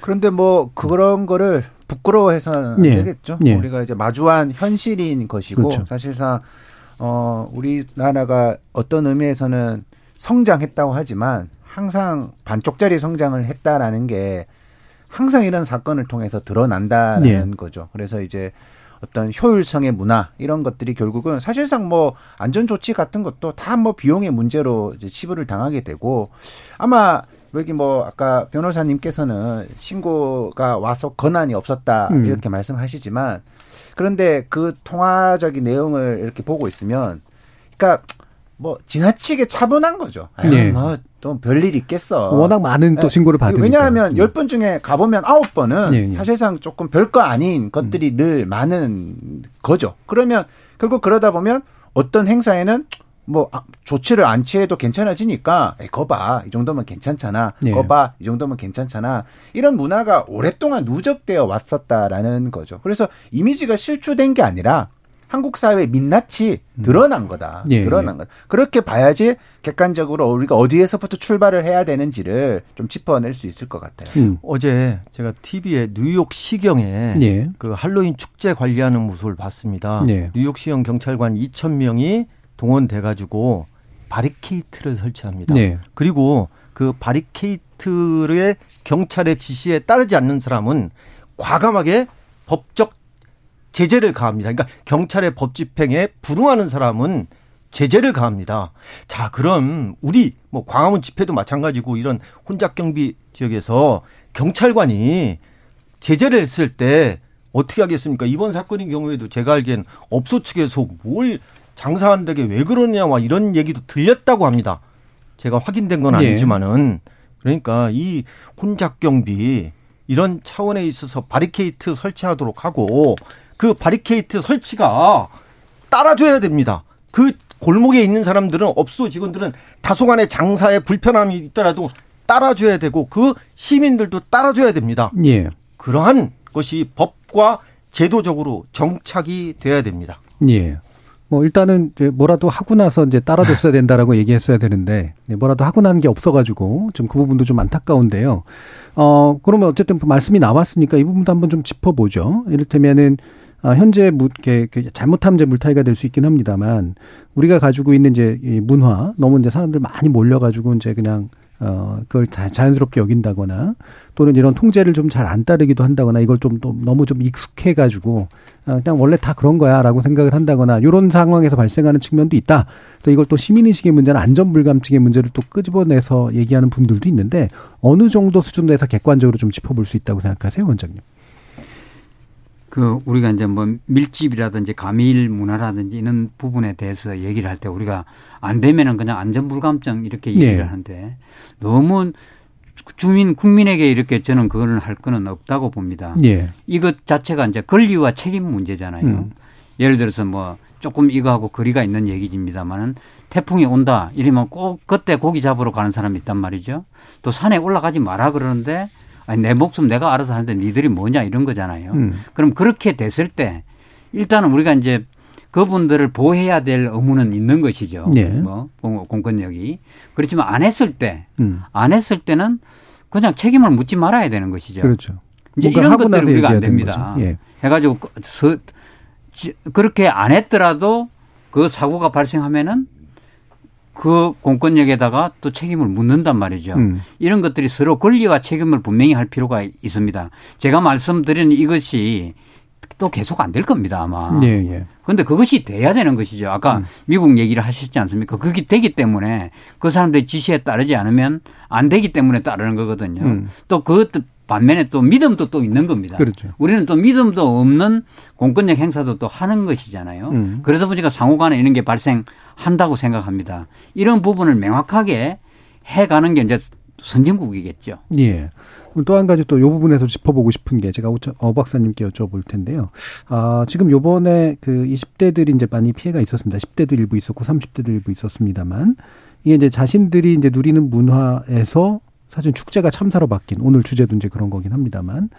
그런데 뭐 그런 거를 부끄러워해서는 안 예. 되겠죠. 예. 우리가 이제 마주한 현실인 것이고 그렇죠. 사실상 어, 우리나라가 어떤 의미에서는 성장했다고 하지만 항상 반쪽짜리 성장을 했다라는 게 항상 이런 사건을 통해서 드러난다라는 네. 거죠. 그래서 이제 어떤 효율성의 문화 이런 것들이 결국은 사실상 뭐 안전 조치 같은 것도 다 뭐 비용의 문제로 이제 치부를 당하게 되고 아마 여기 뭐 아까 변호사님께서는 신고가 와서 권한이 없었다 음. 이렇게 말씀하시지만 그런데 그 통화적인 내용을 이렇게 보고 있으면 그러니까 뭐 지나치게 차분한 거죠. 네. 뭐또 별일 있겠어. 워낙 많은 또 네. 신고를 받으니까. 왜냐하면 음. 열번 중에 가보면 아홉 번은 네, 네. 사실상 조금 별거 아닌 것들이 음. 늘 많은 거죠. 그러면 결국 그러다 보면 어떤 행사에는 뭐 아, 조치를 안 취해도 괜찮아지니까 에이, 거봐 이 정도면 괜찮잖아 네. 거봐 이 정도면 괜찮잖아 이런 문화가 오랫동안 누적되어 왔었다라는 거죠 그래서 이미지가 실추된 게 아니라 한국 사회의 민낯이 음. 드러난 거다. 예, 드러난 예. 거다. 그렇게 봐야지 객관적으로 우리가 어디에서부터 출발을 해야 되는지를 좀 짚어낼 수 있을 것 같아요. 음. 어제 제가 TV에 뉴욕 시경에 예. 그 할로윈 축제 관리하는 모습을 봤습니다. 예. 뉴욕 시경 경찰관 2천 명이 동원돼 가지고 바리케이트를 설치합니다. 네. 그리고 그 바리케이트의 경찰의 지시에 따르지 않는 사람은 과감하게 법적 제재를 가합니다. 그러니까 경찰의 법 집행에 불응하는 사람은 제재를 가합니다. 자, 그럼 우리 뭐 광화문 집회도 마찬가지고 이런 혼잡 경비 지역에서 경찰관이 제재를 했을 때 어떻게 하겠습니까? 이번 사건인 경우에도 제가 알기엔 업소 측에서 뭘 장사한다게 왜 그러냐 와 이런 얘기도 들렸다고 합니다. 제가 확인된 건 네. 아니지만은 그러니까 이 혼잡 경비 이런 차원에 있어서 바리케이트 설치하도록 하고 그 바리케이트 설치가 따라줘야 됩니다. 그 골목에 있는 사람들은 업소 직원들은 다소간의 장사에 불편함이 있더라도 따라줘야 되고 그 시민들도 따라줘야 됩니다. 예. 그러한 것이 법과 제도적으로 정착이 돼야 됩니다. 예. 뭐 일단은 이제 뭐라도 하고 나서 이제 따라줬어야 된다라고 [laughs] 얘기했어야 되는데 네, 뭐라도 하고 난 게 없어가지고 좀 그 부분도 좀 안타까운데요. 어 그러면 어쨌든 그 말씀이 나왔으니까 이 부분도 한번 좀 짚어보죠. 이를테면은 아, 현재 무, 게, 게 잘못하면 이제 물타기가 될 수 있긴 합니다만 우리가 가지고 있는 이제 이 문화 너무 이제 사람들 많이 몰려가지고 이제 그냥 어, 그걸 다 자연스럽게 여긴다거나 또는 이런 통제를 좀 잘 안 따르기도 한다거나 이걸 좀또 너무 좀 익숙해가지고 어, 그냥 원래 다 그런 거야 라고 생각을 한다거나 이런 상황에서 발생하는 측면도 있다. 그래서 이걸 또 시민의식의 문제는 안전불감증의 문제를 또 끄집어내서 얘기하는 분들도 있는데 어느 정도 수준에서 객관적으로 좀 짚어볼 수 있다고 생각하세요, 원장님? 그 우리가 이제 뭐 밀집이라든지 가밀 문화라든지 이런 부분에 대해서 얘기를 할 때 우리가 안 되면은 그냥 안전불감증 이렇게 얘기를 네. 하는데 너무 주민 국민에게 이렇게 저는 그거를 할 거는 없다고 봅니다. 예. 이것 자체가 이제 권리와 책임 문제잖아요. 음. 예를 들어서 뭐 조금 이거하고 거리가 있는 얘기입니다만은 태풍이 온다 이러면 꼭 그때 고기 잡으러 가는 사람이 있단 말이죠. 또 산에 올라가지 마라 그러는데 아니 내 목숨 내가 알아서 하는데 니들이 뭐냐 이런 거잖아요. 음. 그럼 그렇게 됐을 때 일단은 우리가 이제 그분들을 보호해야 될 의무는 있는 것이죠. 네. 뭐 공권력이 그렇지만 안 했을 때안 음. 했을 때는 그냥 책임을 묻지 말아야 되는 것이죠. 그렇죠. 이제 이런 것들 우리가 안 됩니다. 예. 해가지고 서, 그렇게 안 했더라도 그 사고가 발생하면은 그 공권력에다가 또 책임을 묻는단 말이죠. 음. 이런 것들이 서로 권리와 책임을 분명히 할 필요가 있습니다. 제가 말씀드리는 이것이 또 계속 안 될 겁니다, 아마. 예, 예. 그런데 그것이 돼야 되는 것이죠. 아까 음. 미국 얘기를 하셨지 않습니까? 그게 되기 때문에 그 사람들의 지시에 따르지 않으면 안 되기 때문에 따르는 거거든요. 음. 또 그 반면에 또 믿음도 또 있는 겁니다. 그렇죠. 우리는 또 믿음도 없는 공권력 행사도 또 하는 것이잖아요. 음. 그러다 보니까 상호간에 이런 게 발생한다고 생각합니다. 이런 부분을 명확하게 해가는 게 이제 선진국이겠죠. 예. 또한 가지 또 요 부분에서 짚어보고 싶은 게 제가 어 박사님께 여쭤볼 텐데요. 아, 지금 요번에 그 20대들이 이제 많이 피해가 있었습니다. 10대들 일부 있었고 30대들 일부 있었습니다만 이게 이제 자신들이 이제 누리는 문화에서 사실 축제가 참사로 바뀐 오늘 주제도 이제 그런 거긴 합니다만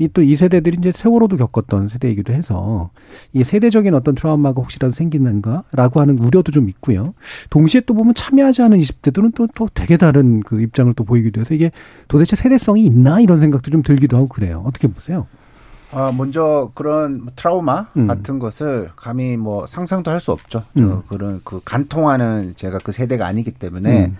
이 또 이 세대들이 이제 세월호도 겪었던 세대이기도 해서 이 세대적인 어떤 트라우마가 혹시라도 생기는가라고 하는 우려도 좀 있고요. 동시에 또 보면 참여하지 않은 20대들은 또, 또 되게 다른 그 입장을 또 보이기도 해서 이게 도대체 세대성이 있나 이런 생각도 좀 들기도 하고 그래요. 어떻게 보세요? 아, 먼저 그런 트라우마 음. 같은 것을 감히 뭐 상상도 할 수 없죠. 음. 그런 그 간통하는 제가 그 세대가 아니기 때문에 음.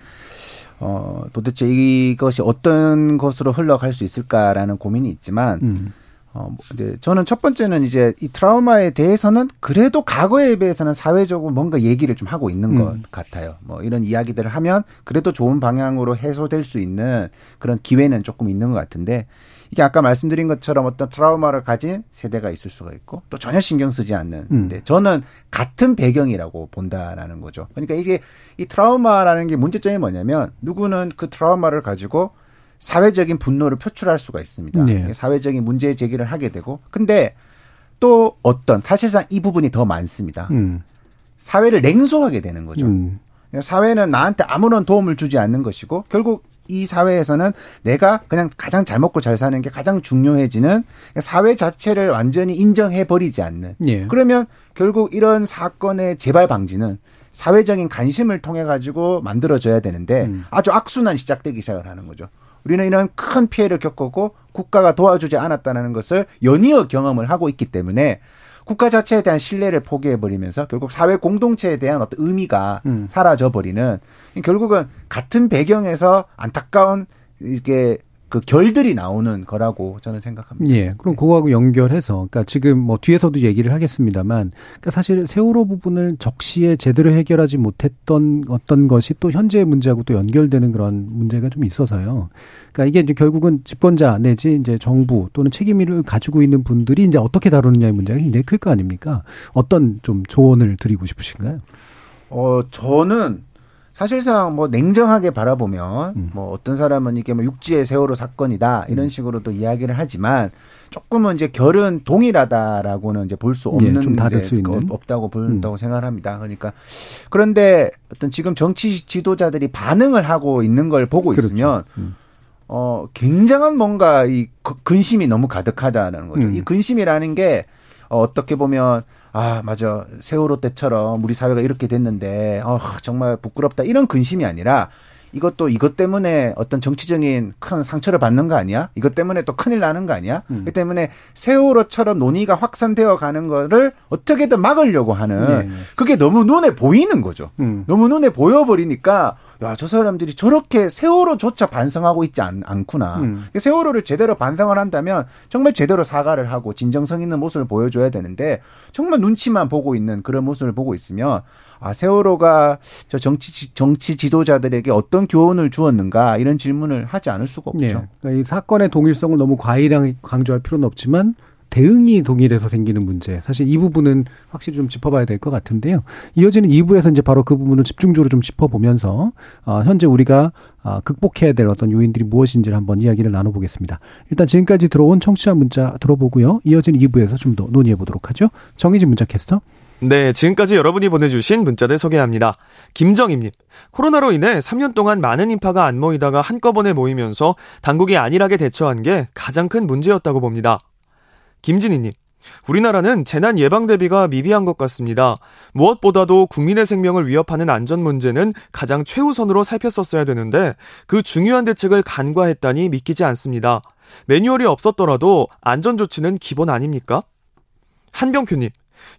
어, 도대체 이것이 어떤 것으로 흘러갈 수 있을까라는 고민이 있지만 음. 어, 뭐 이제 저는 첫 번째는 이제 이 트라우마에 대해서는 그래도 과거에 비해서는 사회적으로 뭔가 얘기를 좀 하고 있는 것 음. 같아요. 뭐 이런 이야기들을 하면 그래도 좋은 방향으로 해소될 수 있는 그런 기회는 조금 있는 것 같은데 이게 아까 말씀드린 것처럼 어떤 트라우마를 가진 세대가 있을 수가 있고 또 전혀 신경 쓰지 않는. 음. 데 저는 같은 배경이라고 본다라는 거죠. 그러니까 이게 이 트라우마라는 게 문제점이 뭐냐면 누구는 그 트라우마를 가지고 사회적인 분노를 표출할 수가 있습니다. 네. 사회적인 문제 제기를 하게 되고 근데 또 어떤 사실상 이 부분이 더 많습니다. 음. 사회를 냉소하게 되는 거죠. 음. 사회는 나한테 아무런 도움을 주지 않는 것이고 결국 이 사회에서는 내가 그냥 가장 잘 먹고 잘 사는 게 가장 중요해지는 사회 자체를 완전히 인정해 버리지 않는. 예. 그러면 결국 이런 사건의 재발 방지는 사회적인 관심을 통해 가지고 만들어져야 되는데 음. 아주 악순환 시작되기 시작을 하는 거죠. 우리는 이런 큰 피해를 겪었고 국가가 도와주지 않았다는 것을 연이어 경험을 하고 있기 때문에 국가 자체에 대한 신뢰를 포기해버리면서 결국 사회 공동체에 대한 어떤 의미가 음. 사라져버리는 결국은 같은 배경에서 안타까운 이게 그 결들이 나오는 거라고 저는 생각합니다. 예. 그럼 그거하고 연결해서, 그러니까 지금 뭐 뒤에서도 얘기를 하겠습니다만, 그러니까 사실 세월호 부분을 적시에 제대로 해결하지 못했던 어떤 것이 또 현재의 문제하고 또 연결되는 그런 문제가 좀 있어서요. 그러니까 이게 이제 결국은 집권자 내지 이제 정부 또는 책임을 가지고 있는 분들이 이제 어떻게 다루느냐의 문제가 굉장히 클 거 아닙니까? 어떤 좀 조언을 드리고 싶으신가요? 어, 저는 사실상 뭐 냉정하게 바라보면 음. 뭐 어떤 사람은 이게 뭐 육지의 세월호 사건이다 이런 음. 식으로 또 이야기를 하지만 조금은 이제 결은 동일하다라고는 이제 볼 수 없는 예, 좀 다를 수 있는 없다고 본다고 음. 생각합니다. 그러니까 그런데 어떤 지금 정치 지도자들이 반응을 하고 있는 걸 보고 그렇죠. 있으면 음. 어 굉장한 뭔가 이 근심이 너무 가득하다는 거죠. 음. 이 근심이라는 게 어, 어떻게 보면 아, 맞아. 세월호 때처럼 우리 사회가 이렇게 됐는데, 어, 정말 부끄럽다. 이런 근심이 아니라, 이것도 이것 때문에 어떤 정치적인 큰 상처를 받는 거 아니야? 이것 때문에 또 큰일 나는 거 아니야? 음. 그 때문에 세월호처럼 논의가 확산되어 가는 거를 어떻게든 막으려고 하는 네. 네. 그게 너무 눈에 보이는 거죠. 음. 너무 눈에 보여버리니까 야, 저 사람들이 저렇게 세월호조차 반성하고 있지 않, 않구나. 음. 세월호를 제대로 반성을 한다면 정말 제대로 사과를 하고 진정성 있는 모습을 보여줘야 되는데 정말 눈치만 보고 있는 그런 모습을 보고 있으면 아, 세월호가 저 정치, 정치 지도자들에게 어떤 교훈을 주었는가 이런 질문을 하지 않을 수가 없죠. 네. 그러니까 이 사건의 동일성을 너무 과일하게 강조할 필요는 없지만 대응이 동일해서 생기는 문제. 사실 이 부분은 확실히 좀 짚어봐야 될 것 같은데요. 이어지는 2부에서 이제 바로 그 부분을 집중적으로 좀 짚어보면서 어, 현재 우리가 어, 극복해야 될 어떤 요인들이 무엇인지를 한번 이야기를 나눠보겠습니다. 일단 지금까지 들어온 청취자 문자 들어보고요. 이어지는 2부에서 좀 더 논의해 보도록 하죠. 정희진 문자 캐스터. 네, 지금까지 여러분이 보내주신 문자들 소개합니다. 김정임님, 코로나로 인해 3년 동안 많은 인파가 안 모이다가 한꺼번에 모이면서 당국이 안일하게 대처한 게 가장 큰 문제였다고 봅니다. 김진희님, 우리나라는 재난 예방 대비가 미비한 것 같습니다. 무엇보다도 국민의 생명을 위협하는 안전 문제는 가장 최우선으로 살폈었어야 되는데 그 중요한 대책을 간과했다니 믿기지 않습니다. 매뉴얼이 없었더라도 안전 조치는 기본 아닙니까? 한병표님,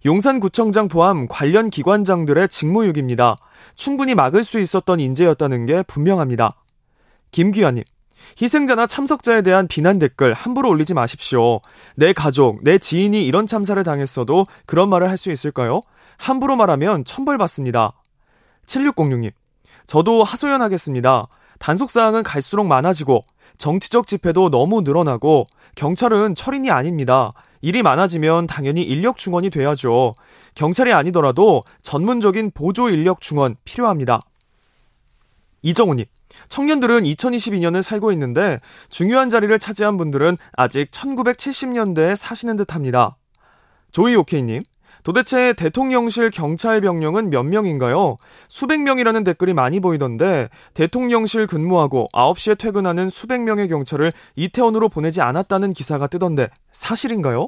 용산구청장 포함 관련 기관장들의 직무유기입니다. 충분히 막을 수 있었던 인재였다는 게 분명합니다. 김기환님, 희생자나 참석자에 대한 비난 댓글 함부로 올리지 마십시오. 내 가족, 내 지인이 이런 참사를 당했어도 그런 말을 할 수 있을까요? 함부로 말하면 천벌받습니다. 7606님, 저도 하소연하겠습니다. 단속사항은 갈수록 많아지고 정치적 집회도 너무 늘어나고 경찰은 철인이 아닙니다. 일이 많아지면 당연히 인력 중원이 돼야죠. 경찰이 아니더라도 전문적인 보조 인력 중원 필요합니다. 이정우님, 청년들은 2022년을 살고 있는데 중요한 자리를 차지한 분들은 아직 1970년대에 사시는 듯 합니다. 조이 오케이님, 도대체 대통령실 경찰 병력은 몇 명인가요? 수백 명이라는 댓글이 많이 보이던데 대통령실 근무하고 9시에 퇴근하는 수백 명의 경찰을 이태원으로 보내지 않았다는 기사가 뜨던데 사실인가요?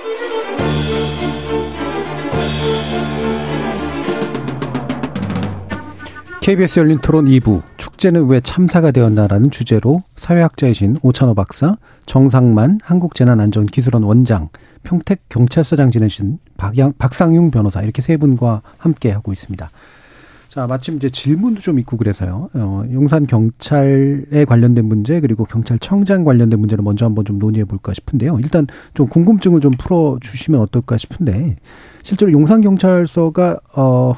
KBS 열린 토론 2부 축제는 왜 참사가 되었나라는 주제로 사회학자이신 오찬호 박사, 정상만 한국재난안전기술원 원장, 평택 경찰서장 지내신 박양, 박상용 변호사 이렇게 세 분과 함께 하고 있습니다. 자, 마침 이제 질문도 좀 있고 그래서요. 어, 용산 경찰에 관련된 문제 그리고 경찰청장 관련된 문제를 먼저 한번 좀 논의해 볼까 싶은데요. 일단 좀 궁금증을 좀 풀어 주시면 어떨까 싶은데 실제로 용산 경찰서가 어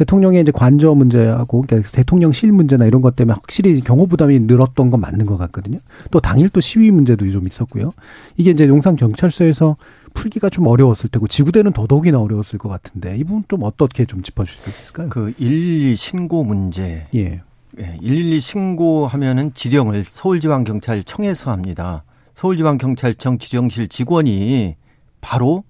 대통령의 이제 관저 문제하고 그러니까 대통령실 문제나 이런 것 때문에 확실히 경호 부담이 늘었던 건 맞는 것 같거든요. 또 당일 또 시위 문제도 좀 있었고요. 이게 이제 용산 경찰서에서 풀기가 좀 어려웠을 테고 지구대는 더더욱이나 어려웠을 것 같은데 이 부분 좀 어떻게 좀 짚어주실 수 있을까요? 그 112 신고 문제. 예. 예. 112 신고하면은 지령을 서울지방경찰청에서 합니다. 서울지방경찰청 지령실 직원이 바로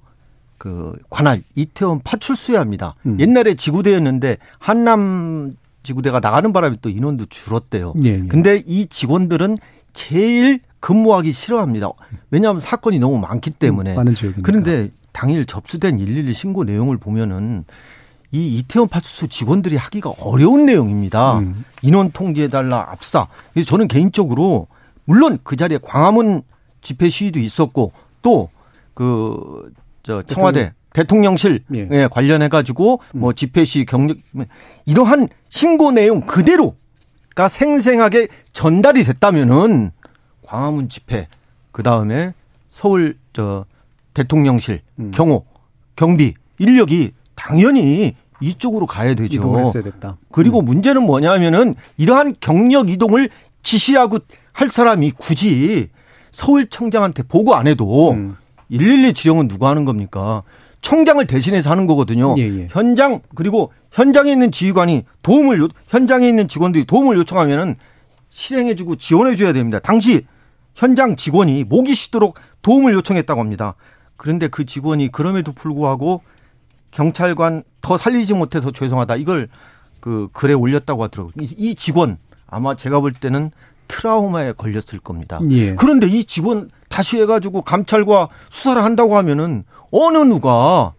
그 관할 이태원 파출소에 합니다. 음. 옛날에 지구대였는데 한남 지구대가 나가는 바람에 또 인원도 줄었대요. 예, 예. 근데 이 직원들은 제일 근무하기 싫어합니다. 왜냐하면 사건이 너무 많기 때문에. 음, 많은 지역이니까. 그런데 당일 접수된 112 신고 내용을 보면은 이 이태원 파출소 직원들이 하기가 어려운 내용입니다. 음. 인원 통제해달라, 압사. 그래서 저는 개인적으로 물론 그 자리에 광화문 집회 시위도 있었고 또 그 저 청와대 대통령. 실 예. 예. 관련해 가지고 뭐 음. 집회 시 경력 이러한 신고 내용 그대로가 생생하게 전달이 됐다면은 광화문 집회 그 다음에 서울 저 대통령실 음. 경호 경비 인력이 당연히 이쪽으로 가야 되죠. 이동했어야 됐다. 그리고 음. 문제는 뭐냐면은 이러한 경력 이동을 지시하고 할 사람이 굳이 서울청장한테 보고 안 해도 음. 112 지령은 누가 하는 겁니까? 청장을 대신해서 하는 거거든요. 예, 예. 현장 그리고 현장에 있는 지휘관이 도움을 현장에 있는 직원들이 도움을 요청하면은 실행해주고 지원해줘야 됩니다. 당시 현장 직원이 목이 쉬도록 도움을 요청했다고 합니다. 그런데 그 직원이 그럼에도 불구하고 경찰관 더 살리지 못해서 죄송하다 이걸 그 글에 올렸다고 하더라고요. 이 직원 아마 제가 볼 때는 트라우마에 걸렸을 겁니다. 예. 그런데 이 직원 다시 해가지고 감찰과 수사를 한다고 하면은 어느 누가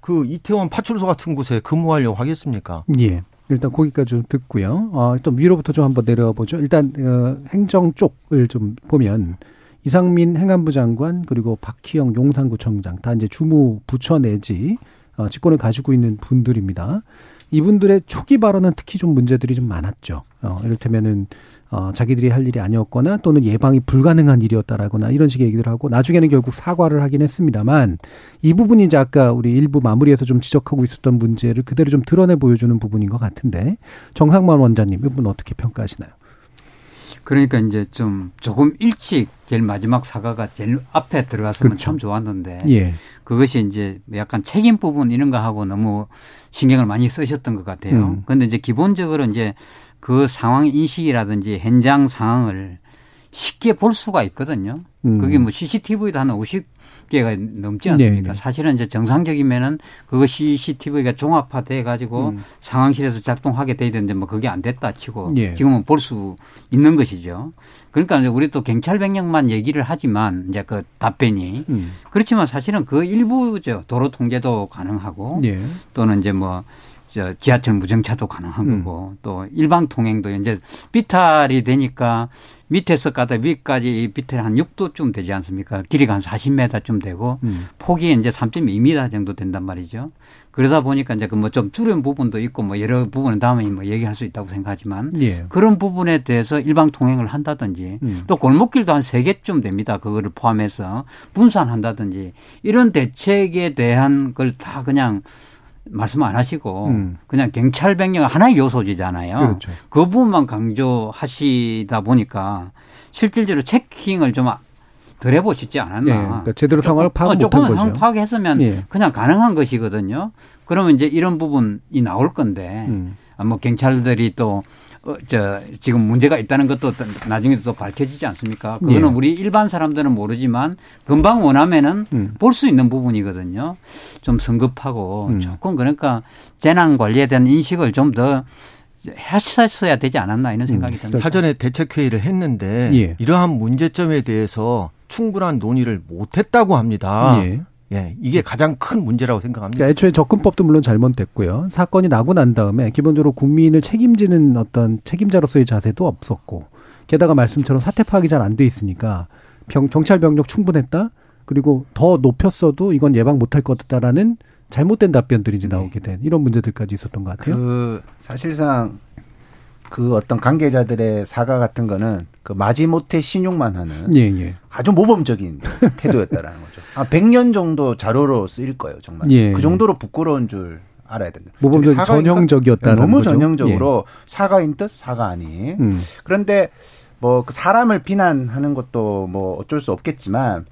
그 이태원 파출소 같은 곳에 근무하려고 하겠습니까? 예. 일단 거기까지 좀 듣고요. 어, 또 위로부터 좀 한번 내려가 보죠. 일단 어, 행정 쪽을 좀 보면 이상민 행안부 장관 그리고 박희영 용산구청장 다 이제 주무 부처 내지 어, 직권을 가지고 있는 분들입니다. 이분들의 초기 발언은 특히 좀 문제들이 좀 많았죠. 어, 이를테면은 어, 자기들이 할 일이 아니었거나 또는 예방이 불가능한 일이었다라거나 이런 식의 얘기를 하고 나중에는 결국 사과를 하긴 했습니다만 이 부분이 이제 아까 우리 일부 마무리에서 좀 지적하고 있었던 문제를 그대로 좀 드러내 보여주는 부분인 것 같은데 정상만 원장님 이 부분 어떻게 평가하시나요? 그러니까 이제 좀 조금 일찍 제일 마지막 사과가 제일 앞에 들어갔으면 그렇죠. 참 좋았는데 예. 그것이 이제 약간 책임 부분 이런 거 하고 너무 신경을 많이 쓰셨던 것 같아요. 음. 그런데 이제 기본적으로 이제 그 상황 인식이라든지 현장 상황을 쉽게 볼 수가 있거든요. 음. 그게 뭐 CCTV도 한 50개가 넘지 않습니까? 네네. 네. 사실은 이제 정상적이면은 그거 CCTV가 종합화돼 가지고 음. 상황실에서 작동하게 돼야 되는데 뭐 그게 안 됐다 치고 네. 지금은 볼 수 있는 것이죠. 그러니까 이제 우리 또 경찰 병력만 얘기를 하지만 이제 그 답변이 음. 그렇지만 사실은 그 일부죠. 도로 통제도 가능하고 네. 또는 이제 뭐 저 지하철 무정차도 가능한 음. 거고 또 일방 통행도 이제 비탈이 되니까 밑에서 가다 위까지 비탈이 한 6도쯤 되지 않습니까? 길이가 한 40m쯤 되고 음. 폭이 이제 3.2m 정도 된단 말이죠. 그러다 보니까 이제 그 뭐 좀 줄은 부분도 있고 뭐 여러 부분은 다음에 뭐 얘기할 수 있다고 생각하지만 예. 그런 부분에 대해서 일방 통행을 한다든지 음. 또 골목길도 한세 개쯤 됩니다. 그거를 포함해서 분산한다든지 이런 대책에 대한 걸 다 그냥 말씀 안 하시고 음. 그냥 경찰 병력 하나의 요소지잖아요. 그렇죠. 그 부분만 강조하시다 보니까 실질적으로 체킹을 좀 덜 해보시지 않았나. 네, 그러니까 제대로 상황을 파악 어, 못한 거죠. 상황 파악했으면 예. 그냥 가능한 것이거든요. 그러면 이제 이런 부분이 나올 건데 음. 뭐 경찰들이 또 어, 저 지금 문제가 있다는 것도 나중에 또 밝혀지지 않습니까? 그거는 예. 우리 일반 사람들은 모르지만 금방 원하면은 음. 볼수 있는 부분이거든요. 좀 성급하고 음. 조금 그러니까 재난 관리에 대한 인식을 좀더 했었어야 되지 않았나 이런 생각이 음. 듭니다. 사전에 대책 회의를 했는데 예. 이러한 문제점에 대해서 충분한 논의를 못했다고 합니다. 예. 예, 이게 가장 큰 문제라고 생각합니다. 그러니까 애초에 접근법도 물론 잘못됐고요. 사건이 나고 난 다음에 기본적으로 국민을 책임지는 어떤 책임자로서의 자세도 없었고, 게다가 말씀처럼 사태 파악이 잘 안 돼 있으니까 병, 경찰 병력 충분했다. 그리고 더 높였어도 이건 예방 못할 거다라는 잘못된 답변들이 이제 나오게 된 이런 문제들까지 있었던 것 같아요. 그 사실상 그 어떤 관계자들의 사과 같은 거는 그 마지못해 신용만 하는 예, 예. 아주 모범적인 [laughs] 태도였다라는 거죠. 아 100년 정도 자료로 쓰일 거예요, 정말. 예, 그 예. 정도로 부끄러운 줄 알아야 된다. 모범적 전형적이었다는 너무 거죠? 전형적으로 예. 사과인 듯 사과 아닌. 음. 그런데 뭐 그 사람을 비난하는 것도 뭐 어쩔 수 없겠지만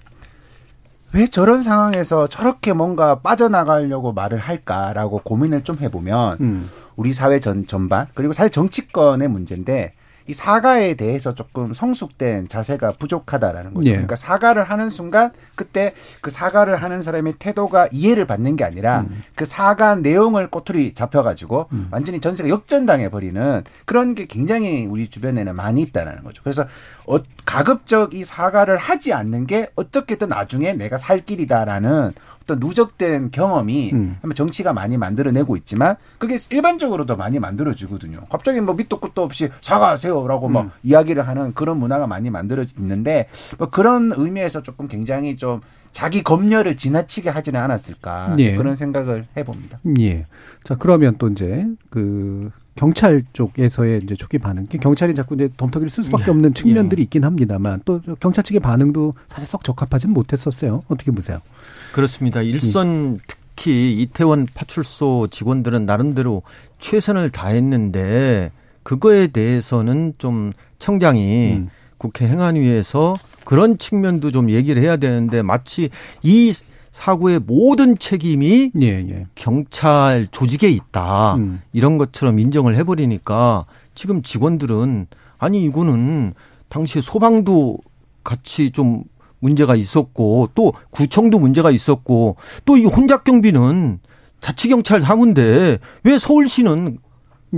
왜 저런 상황에서 저렇게 뭔가 빠져나가려고 말을 할까라고 고민을 좀 해보면 음. 우리 사회 전 전반 그리고 사회 정치권의 문제인데 이 사과에 대해서 조금 성숙된 자세가 부족하다라는 거죠. 예. 그러니까 사과를 하는 순간 그때 그 사과를 하는 사람의 태도가 이해를 받는 게 아니라 음. 그 사과 내용을 꼬투리 잡혀가지고 음. 완전히 전세가 역전당해 버리는 그런 게 굉장히 우리 주변에는 많이 있다는 거죠. 그래서 어, 가급적 이 사과를 하지 않는 게 어떻게든 나중에 내가 살 길이다라는 어떤 누적된 경험이 음. 정치가 많이 만들어내고 있지만 그게 일반적으로도 많이 만들어지거든요. 갑자기 뭐 밑도 끝도 없이 사과하세요라고 뭐 음. 막 이야기를 하는 그런 문화가 많이 만들어져 있는데 뭐 그런 의미에서 조금 굉장히 좀 자기 검열을 지나치게 하지는 않았을까 예. 그런 생각을 해봅니다. 예. 자 그러면 또 이제 그 경찰 쪽에서의 이제 초기 반응, 경찰이 자꾸 이제 덤터기를 쓸 수밖에 예. 없는 측면들이 예. 있긴 합니다만 또 경찰 측의 반응도 사실 썩 적합하지는 못했었어요. 어떻게 보세요? 그렇습니다. 일선 특히 이태원 파출소 직원들은 나름대로 최선을 다했는데 그거에 대해서는 좀 청장이 음. 국회 행안위에서 그런 측면도 좀 얘기를 해야 되는데 마치 이 사고의 모든 책임이 예, 예. 경찰 조직에 있다 음. 이런 것처럼 인정을 해버리니까 지금 직원들은 아니 이거는 당시에 소방도 같이 좀 문제가 있었고 또 구청도 문제가 있었고 또 이 혼잡 경비는 자치경찰 사무인데 왜 서울시는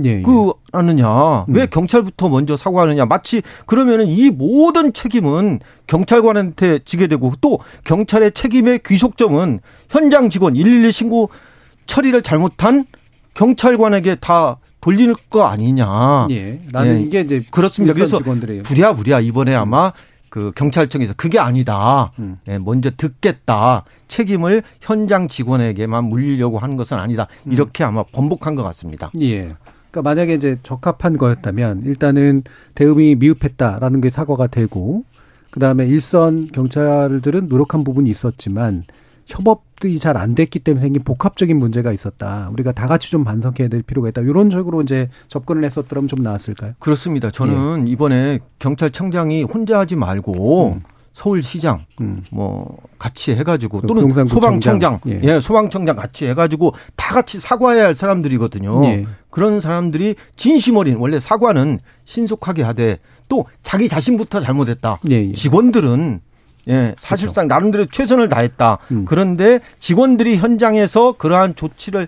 예, 예. 그 하느냐 왜 음. 경찰부터 먼저 사과하느냐 마치 그러면은 이 모든 책임은 경찰관한테 지게 되고 또 경찰의 책임의 귀속점은 현장 직원 112 신고 처리를 잘못한 경찰관에게 다 돌릴 거 아니냐. 예. 나는 예. 이게 이제 그렇습니다. 그래서 직원들이에요. 부랴부랴 이번에 아마 그 경찰청에서 그게 아니다. 음. 예, 먼저 듣겠다. 책임을 현장 직원에게만 물리려고 하는 것은 아니다. 음. 이렇게 아마 번복한 것 같습니다. 예. 그러니까 만약에 이제 적합한 거였다면 일단은 대응이 미흡했다라는 게 사과가 되고 그다음에 일선 경찰들은 노력한 부분이 있었지만 협업들이 잘안 됐기 때문에 생긴 복합적인 문제가 있었다. 우리가 다 같이 좀 반성해야 될 필요가 있다. 이런 식으로 이제 접근을 했었더라면 좀 나았을까요? 그렇습니다. 저는 예. 이번에 경찰청장이 혼자 하지 말고 음. 서울시장 음. 뭐 같이 해가지고 또는 소방청장 예. 예. 소방청장 같이 해가지고 다 같이 사과해야 할 사람들이거든요. 예. 그런 사람들이 진심 어린 원래 사과는 신속하게 하되 또 자기 자신부터 잘못했다. 예, 예. 직원들은 예, 사실상 그렇죠. 나름대로 최선을 다했다. 음. 그런데 직원들이 현장에서 그러한 조치를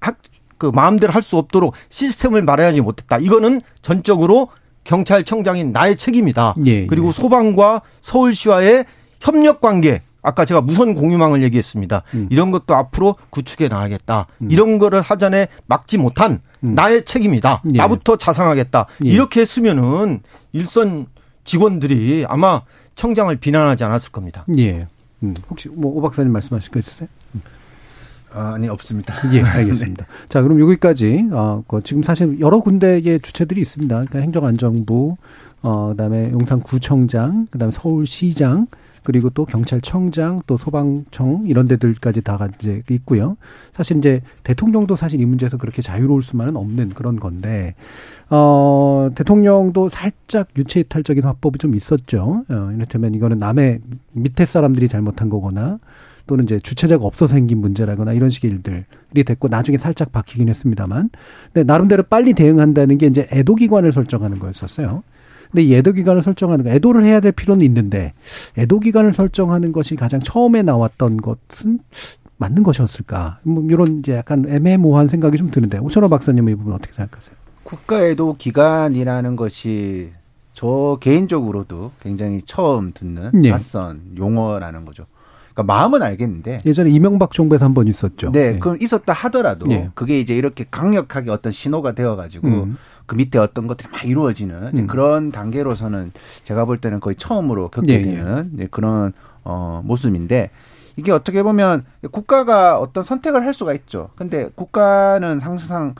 학, 그 마음대로 할 수 없도록 시스템을 마련하지 못했다. 이거는 전적으로 경찰청장인 나의 책임이다. 예, 예. 그리고 예. 소방과 서울시와의 협력 관계 아까 제가 무선 공유망을 얘기했습니다. 음. 이런 것도 앞으로 구축해 나가겠다. 음. 이런 거를 하전에 막지 못한 음. 나의 책임이다. 예. 나부터 자상하겠다. 예. 이렇게 했으면은 일선 직원들이 아마 청장을 비난하지 않았을 겁니다. 예. 음. 혹시 뭐 오 박사님 말씀하실 거 있으세요? 아, 니 없습니다. [laughs] 예, 알겠습니다. [laughs] 네. 자, 그럼 여기까지 어, 그 지금 사실 여러 군데의 주체들이 있습니다. 그러니까 행정안전부, 어, 그다음에 용산구청장, 그다음에 서울시장, 그리고 또 경찰청장 또 소방청 이런 데들까지 다 이제 있고요. 사실 이제 대통령도 사실 이 문제에서 그렇게 자유로울 수만은 없는 그런 건데 어 대통령도 살짝 유체 이탈적인 화법이 좀 있었죠. 어 이를테면 이거는 남의 밑에 사람들이 잘못한 거거나 또는 이제 주체자가 없어서 생긴 문제라거나 이런 식의 일들이 됐고 나중에 살짝 바뀌긴 했습니다만 근데 나름대로 빨리 대응한다는 게 이제 애도 기관을 설정하는 거였었어요. 근데 이 애도 기간을 설정하는 거 애도를 해야 될 필요는 있는데 애도 기간을 설정하는 것이 가장 처음에 나왔던 것은 맞는 것이었을까? 뭐 이런 이제 약간 애매모호한 생각이 좀 드는데 오천호 박사님은 이 부분 어떻게 생각하세요? 국가애도 기간이라는 것이 저 개인적으로도 굉장히 처음 듣는 네. 낯선 용어라는 거죠. 그러니까 마음은 알겠는데 예전에 이명박 정부에서 한 번 있었죠. 네, 네, 그럼 있었다 하더라도 네. 그게 이제 이렇게 강력하게 어떤 신호가 되어가지고 음. 그 밑에 어떤 것들이 막 이루어지는 음. 그런 단계로서는 제가 볼 때는 거의 처음으로 겪게 네, 네. 되는 네. 그런 어 모습인데 이게 어떻게 보면 국가가 어떤 선택을 할 수가 있죠. 근데 국가는 항상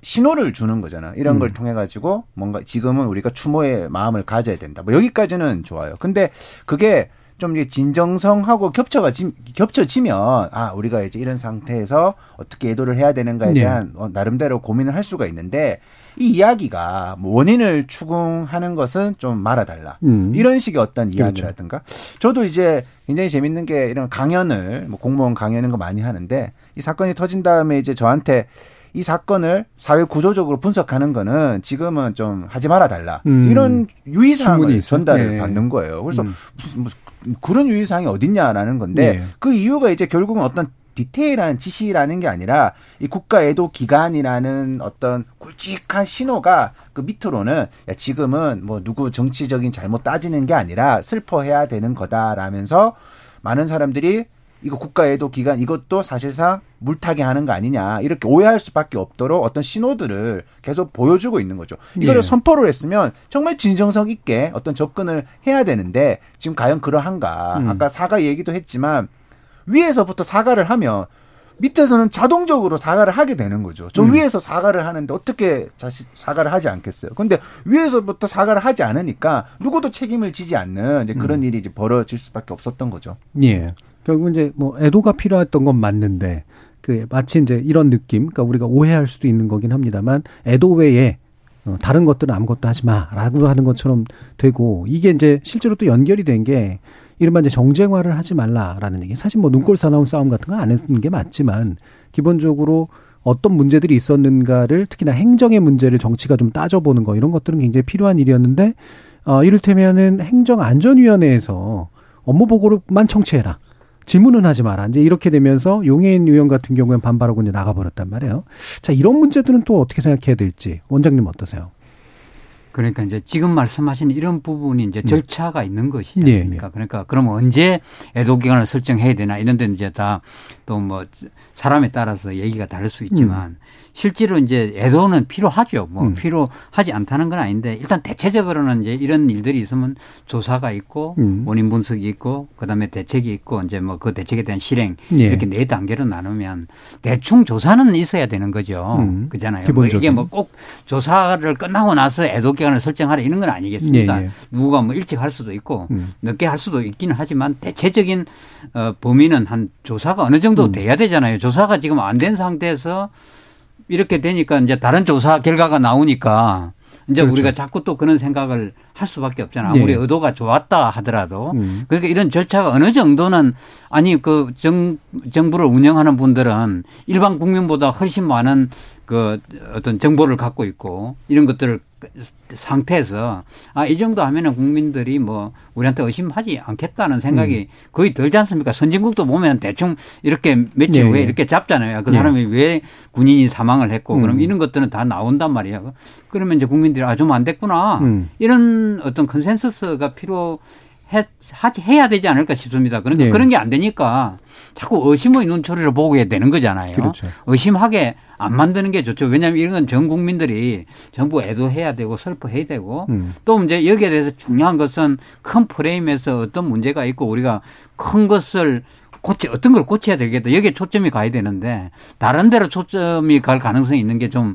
신호를 주는 거잖아. 이런 음. 걸 통해 가지고 뭔가 지금은 우리가 추모의 마음을 가져야 된다. 뭐 여기까지는 좋아요. 근데 그게 좀 진정성하고 겹쳐가 지, 겹쳐지면 아 우리가 이제 이런 상태에서 어떻게 애도를 해야 되는가에 네. 대한 네. 나름대로 고민을 할 수가 있는데 이 이야기가 뭐 원인을 추궁하는 것은 좀 말아달라 음. 이런 식의 어떤 그렇죠. 이야기라든가 그렇죠. 저도 이제 굉장히 재밌는 게 이런 강연을 뭐 공무원 강연인 거 많이 하는데 이 사건이 터진 다음에 이제 저한테 이 사건을 사회 구조적으로 분석하는 거는 지금은 좀 하지 말아 달라. 음. 이런 유의사항을 전달을 네. 받는 거예요. 그래서 음. 무슨, 무슨 그런 유의사항이 어딨냐라는 건데 네. 그 이유가 이제 결국은 어떤 디테일한 지시라는 게 아니라 이 국가 애도 기간이라는 어떤 굵직한 신호가 그 밑으로는 야 지금은 뭐 누구 정치적인 잘못 따지는 게 아니라 슬퍼해야 되는 거다라면서 많은 사람들이 이거 국가 애도 기간 이것도 사실상 물타기 하는 거 아니냐 이렇게 오해할 수밖에 없도록 어떤 신호들을 계속 보여주고 있는 거죠. 이거를 예. 선포를 했으면 정말 진정성 있게 어떤 접근을 해야 되는데 지금 과연 그러한가? 음. 아까 사과 얘기도 했지만 위에서부터 사과를 하면 밑에서는 자동적으로 사과를 하게 되는 거죠. 저 음. 위에서 사과를 하는데 어떻게 자시, 사과를 하지 않겠어요? 근데 위에서부터 사과를 하지 않으니까 누구도 책임을 지지 않는 이제 그런 음. 일이 이제 벌어질 수밖에 없었던 거죠. 예. 결국 이제 뭐 애도가 필요했던 건 맞는데 그 마치 이제 이런 느낌, 그러니까 우리가 오해할 수도 있는 거긴 합니다만 애도 외에 어, 다른 것들은 아무것도 하지 마라고 하는 것처럼 되고 이게 이제 실제로 또 연결이 된 게 이른바 이제 정쟁화를 하지 말라라는 얘기. 사실 뭐 눈꼴 사나운 싸움 같은 거 안 했는 게 맞지만 기본적으로 어떤 문제들이 있었는가를 특히나 행정의 문제를 정치가 좀 따져보는 거 이런 것들은 굉장히 필요한 일이었는데 어 이를테면은 행정안전위원회에서 업무 보고를만 청취해라. 질문은 하지 마라. 이제 이렇게 되면서 용해인 의원 같은 경우에는 반발하고 이제 나가버렸단 말이에요. 자, 이런 문제들은 또 어떻게 생각해야 될지 원장님 어떠세요? 그러니까 이제 지금 말씀하신 이런 부분이 이제 음. 절차가 음. 있는 것이지 네, 않습니까? 네, 네. 그러니까 그럼 언제 애도 기간을 설정해야 되나 이런 데는 이제 다 또 뭐 사람에 따라서 얘기가 다를 수 있지만 음. 실제로 이제 애도는 필요하죠. 뭐 음. 필요하지 않다는 건 아닌데 일단 대체적으로는 이제 이런 일들이 있으면 조사가 있고 음. 원인 분석이 있고 그다음에 대책이 있고 이제 뭐 그 대책에 대한 실행 예. 이렇게 네 단계로 나누면 대충 조사는 있어야 되는 거죠. 음. 그잖아요. 뭐 이게 뭐 꼭 조사를 끝나고 나서 애도 기간을 설정하라 이런 건 아니겠습니까? 예, 예. 누가 뭐 일찍 할 수도 있고 음. 늦게 할 수도 있기는 하지만 대체적인 어 범위는 한 조사가 어느 정도 음. 돼야 되잖아요. 조사가 지금 안 된 상태에서 이렇게 되니까 이제 다른 조사 결과가 나오니까 이제 그렇죠. 우리가 자꾸 또 그런 생각을 할 수밖에 없잖아. 아무리 네. 의도가 좋았다 하더라도. 음. 그러니까 이런 절차가 어느 정도는 아니 그 정, 정부를 운영하는 분들은 일반 국민보다 훨씬 많은 그 어떤 정보를 갖고 있고 이런 것들을 상태에서 아 이 정도 하면은 국민들이 뭐 우리한테 의심하지 않겠다는 생각이 음. 거의 들지 않습니까? 선진국도 보면 대충 이렇게 며칠 네. 후에 이렇게 잡잖아요. 그 네. 사람이 네. 왜 군인이 사망을 했고 음. 그럼 이런 것들은 다 나온단 말이야. 그러면 이제 국민들이 아 좀 안 됐구나 음. 이런 어떤 consensus가 필요. 해, 하지, 해야 되지 않을까 싶습니다. 그런데 네. 그런 게 안 되니까 자꾸 의심의 눈초리를 보게 되는 거잖아요. 그렇죠. 의심하게 안 만드는 게 좋죠. 왜냐하면 이런 건 전 국민들이 전부 애도해야 되고 슬퍼해야 되고 음. 또 이제 여기에 대해서 중요한 것은 큰 프레임에서 어떤 문제가 있고 우리가 큰 것을 고치 어떤 걸 고쳐야 되겠다. 여기에 초점이 가야 되는데 다른 데로 초점이 갈 가능성이 있는 게 좀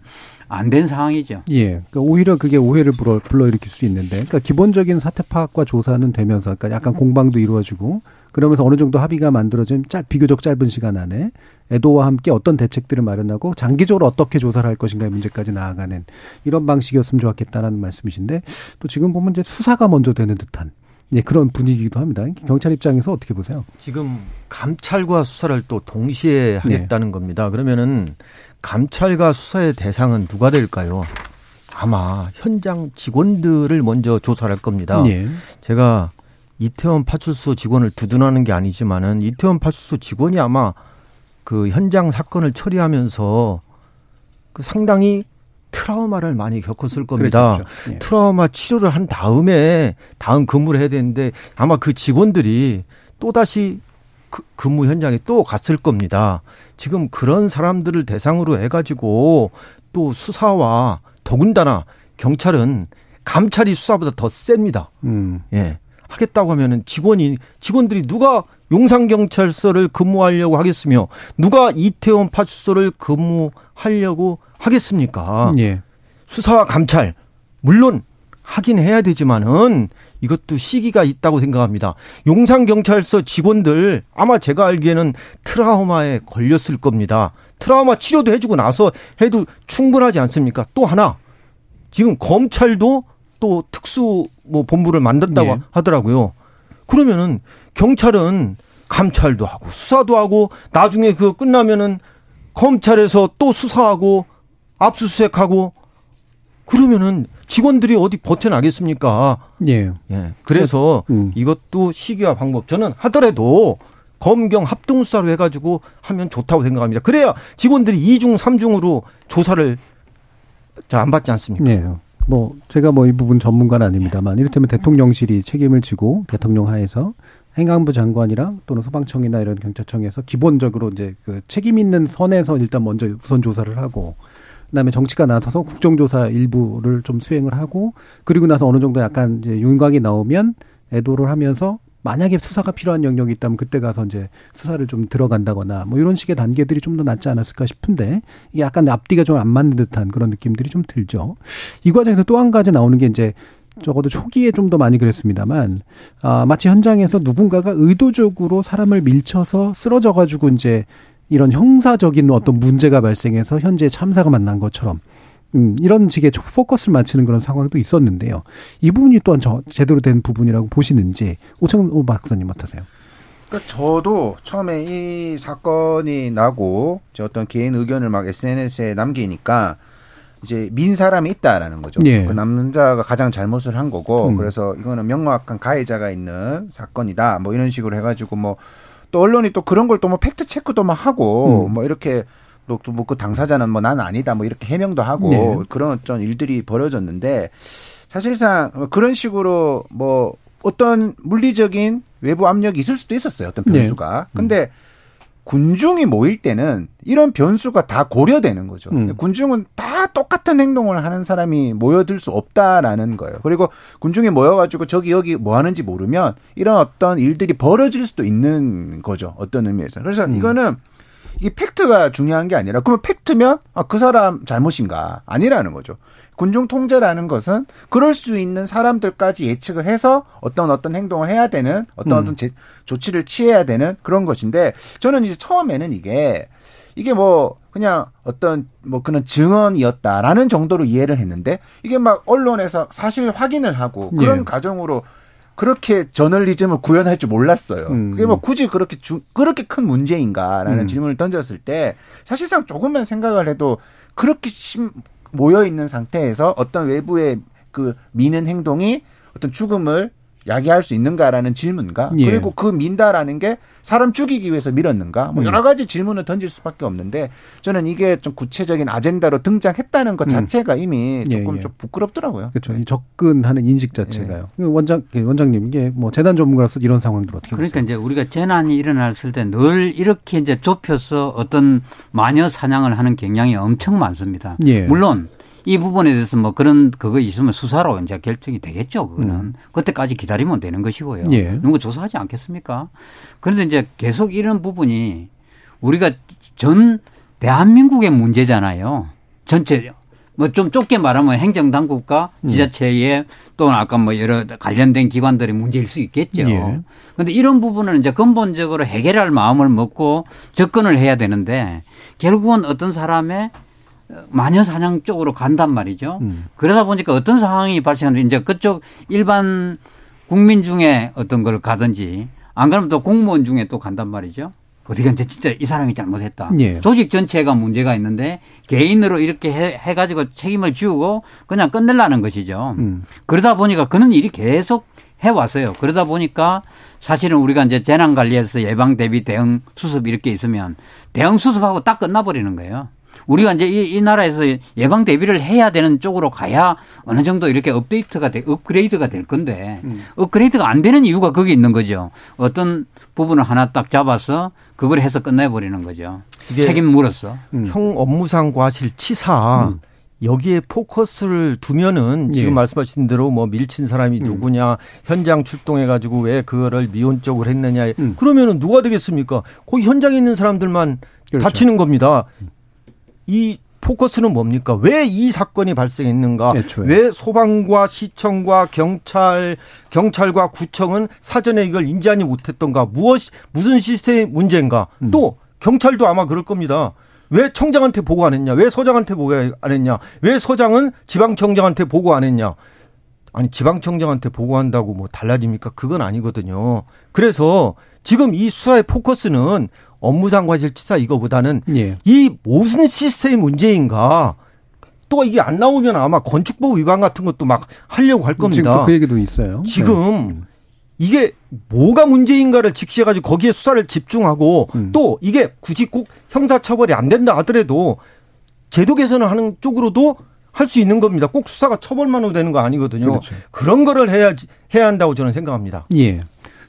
안 된 상황이죠. 예. 그러니까 오히려 그게 오해를 불러, 불러일으킬 수 있는데, 그러니까 기본적인 사태 파악과 조사는 되면서, 그러니까 약간 공방도 이루어지고, 그러면서 어느 정도 합의가 만들어진 짧, 비교적 짧은 시간 안에 애도와 함께 어떤 대책들을 마련하고 장기적으로 어떻게 조사를 할 것인가의 문제까지 나아가는 이런 방식이었으면 좋았겠다라는 말씀이신데, 또 지금 보면 이제 수사가 먼저 되는 듯한 예, 그런 분위기기도 합니다. 경찰 입장에서 어떻게 보세요? 지금 감찰과 수사를 또 동시에 하겠다는 네. 겁니다. 그러면은 감찰과 수사의 대상은 누가 될까요? 아마 현장 직원들을 먼저 조사할 겁니다. 네. 제가 이태원 파출소 직원을 두둔하는 게 아니지만은 이태원 파출소 직원이 아마 그 현장 사건을 처리하면서 그 상당히 트라우마를 많이 겪었을 겁니다. 예. 트라우마 치료를 한 다음에 다음 근무를 해야 되는데 아마 그 직원들이 또다시 그 근무 현장에 또 갔을 겁니다. 지금 그런 사람들을 대상으로 해가지고 또 수사와 더군다나 경찰은 감찰이 수사보다 더 셉니다. 음. 예. 하겠다고 하면은 직원이 직원들이 누가 용산경찰서를 근무하려고 하겠으며 누가 이태원 파출소를 근무하려고 하겠습니까? 예. 수사와 감찰 물론 하긴 해야 되지만은 이것도 시기가 있다고 생각합니다. 용산경찰서 직원들 아마 제가 알기에는 트라우마에 걸렸을 겁니다. 트라우마 치료도 해주고 나서 해도 충분하지 않습니까? 또 하나 지금 검찰도 또 특수 뭐 본부를 만든다고 예. 하더라고요. 그러면은 경찰은 감찰도 하고 수사도 하고 나중에 그거 끝나면은 검찰에서 또 수사하고 압수수색하고 그러면은 직원들이 어디 버텨나겠습니까? 예. 예. 그래서 음. 이것도 시기와 방법 저는 하더라도 검경 합동수사로 해가지고 하면 좋다고 생각합니다. 그래야 직원들이 2중, 3중으로 조사를 안 받지 않습니까? 예. 뭐 제가 뭐 이 부분 전문가는 아닙니다만 이를테면 대통령실이 책임을 지고 대통령 하에서 행안부 장관이랑 또는 소방청이나 이런 경찰청에서 기본적으로 이제 그 책임 있는 선에서 일단 먼저 우선 조사를 하고 그다음에 정치가 나서서 국정조사 일부를 좀 수행을 하고 그리고 나서 어느 정도 약간 이제 윤곽이 나오면 애도를 하면서 만약에 수사가 필요한 영역이 있다면 그때 가서 이제 수사를 좀 들어간다거나 뭐 이런 식의 단계들이 좀 더 낫지 않았을까 싶은데 이게 약간 앞뒤가 좀 안 맞는 듯한 그런 느낌들이 좀 들죠. 이 과정에서 또 한 가지 나오는 게 이제 적어도 초기에 좀 더 많이 그랬습니다만 아 마치 현장에서 누군가가 의도적으로 사람을 밀쳐서 쓰러져 가지고 이제 이런 형사적인 어떤 문제가 발생해서 현재 참사가 만난 것처럼 음, 이런 식의 포커스를 맞추는 그런 상황도 있었는데요. 이 부분이 또한 저, 제대로 된 부분이라고 보시는지 오창호 박사님 어떠세요? 그러니까 저도 처음에 이 사건이 나고 어떤 개인 의견을 막 SNS에 남기니까 이제 민 사람이 있다라는 거죠. 예. 그 남자가 가장 잘못을 한 거고 음. 그래서 이거는 명확한 가해자가 있는 사건이다. 뭐 이런 식으로 해가지고 뭐 또 언론이 또 그런 걸 또 뭐 팩트 체크도 막 하고 음. 뭐 이렇게 또뭐그 당사자는 뭐 난 아니다 뭐 이렇게 해명도 하고 네. 그런 어떤 일들이 벌어졌는데 사실상 그런 식으로 뭐 어떤 물리적인 외부 압력이 있을 수도 있었어요. 어떤 변수가. 네. 근데 음. 군중이 모일 때는 이런 변수가 다 고려되는 거죠. 음. 군중은 다 똑같은 행동을 하는 사람이 모여들 수 없다라는 거예요. 그리고 군중이 모여가지고 저기 여기 뭐 하는지 모르면 이런 어떤 일들이 벌어질 수도 있는 거죠. 어떤 의미에서. 그래서 음. 이거는 이 팩트가 중요한 게 아니라 그러면 팩트면 아, 그 사람 잘못인가 아니라는 거죠. 군중 통제라는 것은 그럴 수 있는 사람들까지 예측을 해서 어떤 어떤 행동을 해야 되는 어떤 음. 어떤 제, 조치를 취해야 되는 그런 것인데 저는 이제 처음에는 이게 이게 뭐 그냥 어떤 뭐 그런 증언이었다라는 정도로 이해를 했는데 이게 막 언론에서 사실 확인을 하고 그런 예. 과정으로 그렇게 저널리즘을 구현할 줄 몰랐어요. 음. 그게 뭐 굳이 그렇게 주, 그렇게 큰 문제인가라는 음. 질문을 던졌을 때 사실상 조금만 생각을 해도 그렇게 심, 모여 있는 상태에서 어떤 외부의 그 미는 행동이 어떤 죽음을 야기할 수 있는가라는 질문과 예. 그리고 그 민다라는 게 사람 죽이기 위해서 밀었는가 뭐 음. 여러 가지 질문을 던질 수밖에 없는데 저는 이게 좀 구체적인 아젠다로 등장했다는 것 음. 자체가 이미 예, 조금 예, 예. 좀 부끄럽더라고요. 그렇죠. 네. 접근하는 인식 자체가요. 예. 원장 그 원장님 이게 뭐 재난 전문가로서 이런 상황들 어떻게 그러니까 보세요? 이제 우리가 재난이 일어났을 때 늘 이렇게 이제 좁혀서 어떤 마녀 사냥을 하는 경향이 엄청 많습니다. 예. 물론 이 부분에 대해서 뭐 그런 그거 있으면 수사로 이제 결정이 되겠죠. 그거는 음. 그때까지 기다리면 되는 것이고요. 예. 누구 조사하지 않겠습니까? 그런데 이제 계속 이런 부분이 우리가 전 대한민국의 문제잖아요. 전체 뭐 좀 좁게 말하면 행정당국과 음. 지자체의 또는 아까 뭐 여러 관련된 기관들의 문제일 수 있겠죠. 그런데 예. 이런 부분은 이제 근본적으로 해결할 마음을 먹고 접근을 해야 되는데 결국은 어떤 사람의 마녀 사냥 쪽으로 간단 말이죠. 음. 그러다 보니까 어떤 상황이 발생하는지 이제 그쪽 일반 국민 중에 어떤 걸 가든지 안 그러면 또 공무원 중에 또 간단 말이죠. 어디가 이제 진짜 이 사람이 잘못했다. 예. 조직 전체가 문제가 있는데 개인으로 이렇게 해, 해가지고 책임을 지우고 그냥 끝내려는 것이죠. 음. 그러다 보니까 그런 일이 계속 해왔어요. 그러다 보니까 사실은 우리가 이제 재난관리에서 예방 대비 대응 수습 이렇게 있으면 대응 수습하고 딱 끝나버리는 거예요. 우리가 이제 이, 이 나라에서 예방 대비를 해야 되는 쪽으로 가야 어느 정도 이렇게 업데이트가 돼, 업그레이드가 될 건데 음. 업그레이드가 안 되는 이유가 거기 있는 거죠. 어떤 부분을 하나 딱 잡아서 그걸 해서 끝내버리는 거죠. 책임 물었어. 음. 형 업무상 과실 치사 음. 여기에 포커스를 두면은 지금 예. 말씀하신 대로 뭐 밀친 사람이 음. 누구냐 현장 출동해 가지고 왜 그거를 미온적으로 했느냐 음. 그러면은 누가 되겠습니까? 거기 현장에 있는 사람들만 그렇죠. 다치는 겁니다. 이 포커스는 뭡니까? 왜 이 사건이 발생했는가? 애초에. 왜 소방과 시청과 경찰, 경찰과 구청은 사전에 이걸 인지하지 못했던가? 무엇, 무슨 시스템 문제인가? 음. 또 경찰도 아마 그럴 겁니다. 왜 청장한테 보고 안 했냐? 왜 서장한테 보고 안 했냐? 왜 서장은 지방청장한테 보고 안 했냐? 아니, 지방청장한테 보고한다고 뭐 달라집니까? 그건 아니거든요. 그래서 지금 이 수사의 포커스는 업무상 과실치사 이거보다는 예. 이 무슨 시스템 문제인가 또 이게 안 나오면 아마 건축법 위반 같은 것도 막 하려고 할 겁니다. 지금 그 얘기도 있어요. 지금 네. 이게 뭐가 문제인가를 직시해가지고 거기에 수사를 집중하고 음. 또 이게 굳이 꼭 형사처벌이 안 된다 하더라도 제도 개선을 하는 쪽으로도 할 수 있는 겁니다. 꼭 수사가 처벌만으로 되는 거 아니거든요. 그렇죠. 그런 거를 해야지 해야 한다고 저는 생각합니다. 예.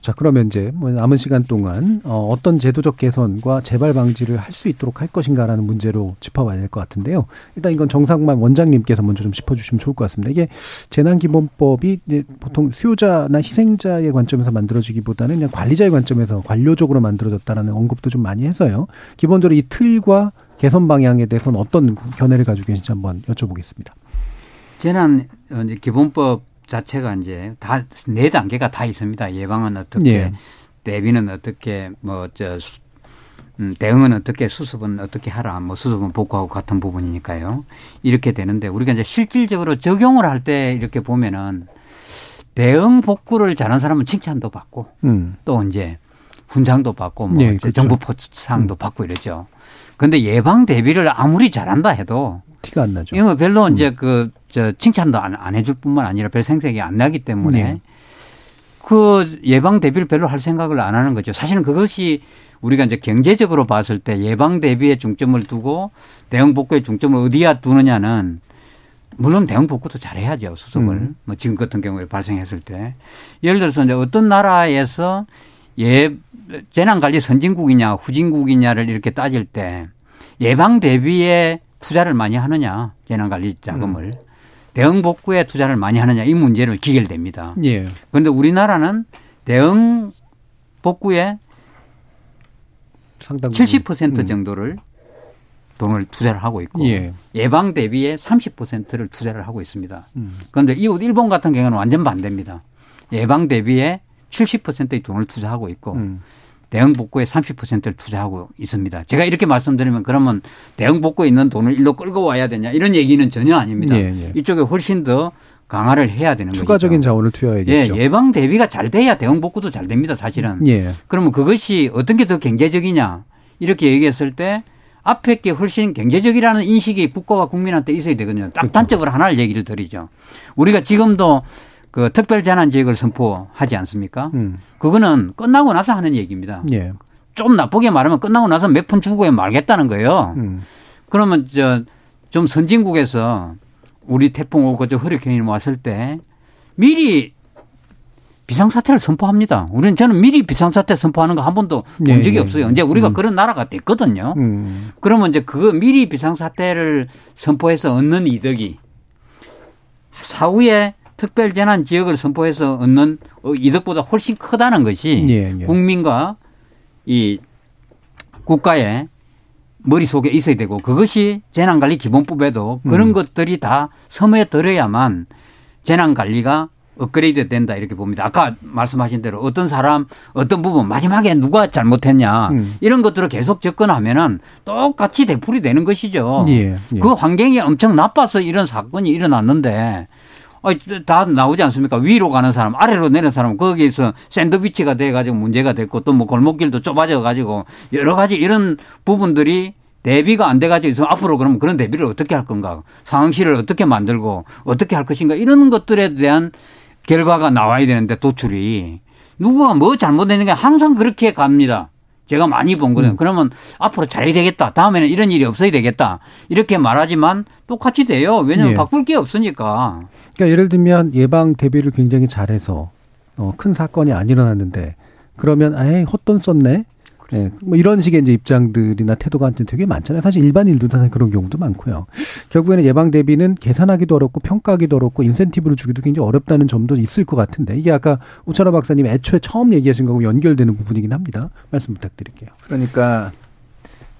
자, 그러면 이제 뭐 남은 시간 동안 어, 어떤 제도적 개선과 재발 방지를 할 수 있도록 할 것인가라는 문제로 짚어봐야 될 것 같은데요. 일단 이건 정상만 원장님께서 먼저 좀 짚어주시면 좋을 것 같습니다. 이게 재난기본법이 보통 수요자나 희생자의 관점에서 만들어지기보다는 그냥 관리자의 관점에서 관료적으로 만들어졌다라는 언급도 좀 많이 해서요. 기본적으로 이 틀과 개선 방향에 대해서는 어떤 견해를 가지고 계신지 한번 여쭤보겠습니다. 재난 어, 기본법 자체가 이제 다 네 단계가 다 있습니다. 예방은 어떻게, 예. 대비는 어떻게, 뭐 저 음, 대응은 어떻게, 수습은 어떻게 하라, 뭐 수습은 복구하고 같은 부분이니까요. 이렇게 되는데 우리가 이제 실질적으로 적용을 할 때 이렇게 보면은 대응 복구를 잘한 사람은 칭찬도 받고 음. 또 이제 훈장도 받고 뭐 예, 그렇죠. 정부 포상도 음. 받고 이러죠. 근데 예방 대비를 아무리 잘한다 해도 티가 안 나죠. 이거 별로 음. 이제 그, 저, 칭찬도 안, 안 해줄 뿐만 아니라 별 생색이 안 나기 때문에 네. 그 예방 대비를 별로 할 생각을 안 하는 거죠. 사실은 그것이 우리가 이제 경제적으로 봤을 때 예방 대비에 중점을 두고 대응 복구에 중점을 어디야 두느냐는 물론 대응 복구도 잘해야죠 수습을 음. 뭐 지금 같은 경우에 발생했을 때 예를 들어서 이제 어떤 나라에서 예 재난관리 선진국이냐 후진국이냐를 이렇게 따질 때 예방 대비에 투자를 많이 하느냐 재난관리 자금을 음. 대응 복구에 투자를 많이 하느냐 이 문제를 기결됩니다. 예. 그런데 우리나라는 대응 복구에 상당 70% 음. 정도를 돈을 투자를 하고 있고 예. 방 대비에 30%를 투자를 하고 있습니다. 음. 그런데 이웃 일본 같은 경우는 완전 반대입니다. 예방 대비에 70%의 돈을 투자하고 있고 음. 대응 복구에 30%를 투자하고 있습니다. 제가 이렇게 말씀드리면 그러면 대응 복구에 있는 돈을 일로 끌고 와야 되냐 이런 얘기는 전혀 아닙니다. 예, 예. 이쪽에 훨씬 더 강화를 해야 되는 추가적인 거죠. 자원을 투여해야겠죠. 예, 예방 대비가 잘 돼야 대응 복구도 잘 됩니다. 사실은. 예. 그러면 그것이 어떤 게 더 경제적이냐 이렇게 얘기했을 때 앞에 게 훨씬 경제적이라는 인식이 국가와 국민한테 있어야 되거든요. 딱 그렇죠. 단적으로 하나를 얘기를 드리죠. 우리가 지금도 그 특별 재난 지역을 선포하지 않습니까? 음. 그거는 끝나고 나서 하는 얘기입니다. 예. 좀 나쁘게 말하면 끝나고 나서 몇 푼 주고 말겠다는 거예요. 음. 그러면 저 좀 선진국에서 우리 태풍 오고 저 허리케인이 왔을 때 미리 비상사태를 선포합니다. 우리는 저는 미리 비상사태 선포하는 거 한 번도 본 예, 적이 예, 없어요. 이제 우리가 음. 그런 나라가 됐거든요. 음. 그러면 이제 그 미리 비상사태를 선포해서 얻는 이득이 사후에 특별재난 지역을 선포해서 얻는 이득보다 훨씬 크다는 것이 예, 예. 국민과 이 국가의 머릿속에 있어야 되고 그것이 재난관리 기본법에도 그런 음. 것들이 다 섬에 들어야만 재난관리가 업그레이드 된다 이렇게 봅니다. 아까 말씀하신 대로 어떤 사람 어떤 부분 마지막에 누가 잘못했냐 음. 이런 것들을 계속 접근하면은 똑같이 되풀이 되는 것이죠. 예, 예. 그 환경이 엄청 나빠서 이런 사건이 일어났는데 어, 다 나오지 않습니까? 위로 가는 사람, 아래로 내는 사람, 거기에서 샌드위치가 돼가지고 문제가 됐고 또 뭐 골목길도 좁아져가지고 여러 가지 이런 부분들이 대비가 안 돼가지고 있으면 앞으로 그러면 그런 대비를 어떻게 할 건가? 상황실을 어떻게 만들고 어떻게 할 것인가? 이런 것들에 대한 결과가 나와야 되는데 도출이 누구가 뭐 잘못했는 게 항상 그렇게 갑니다. 제가 많이 본 거는 음. 그러면 앞으로 잘해야 되겠다. 다음에는 이런 일이 없어야 되겠다. 이렇게 말하지만 똑같이 돼요. 왜냐하면 예. 바꿀 게 없으니까. 그러니까 예를 들면 예방 대비를 굉장히 잘해서 어, 큰 사건이 안 일어났는데 그러면 아예 헛돈 썼네. 네, 뭐 이런 식의 이제 입장들이나 태도가 되게 많잖아요. 사실 일반인들도 사실 그런 경우도 많고요. 결국에는 예방 대비는 계산하기도 어렵고 평가하기도 어렵고 인센티브를 주기도 굉장히 어렵다는 점도 있을 것 같은데 이게 아까 우찬호 박사님 애초에 처음 얘기하신 거하고 연결되는 부분이긴 합니다. 말씀 부탁드릴게요. 그러니까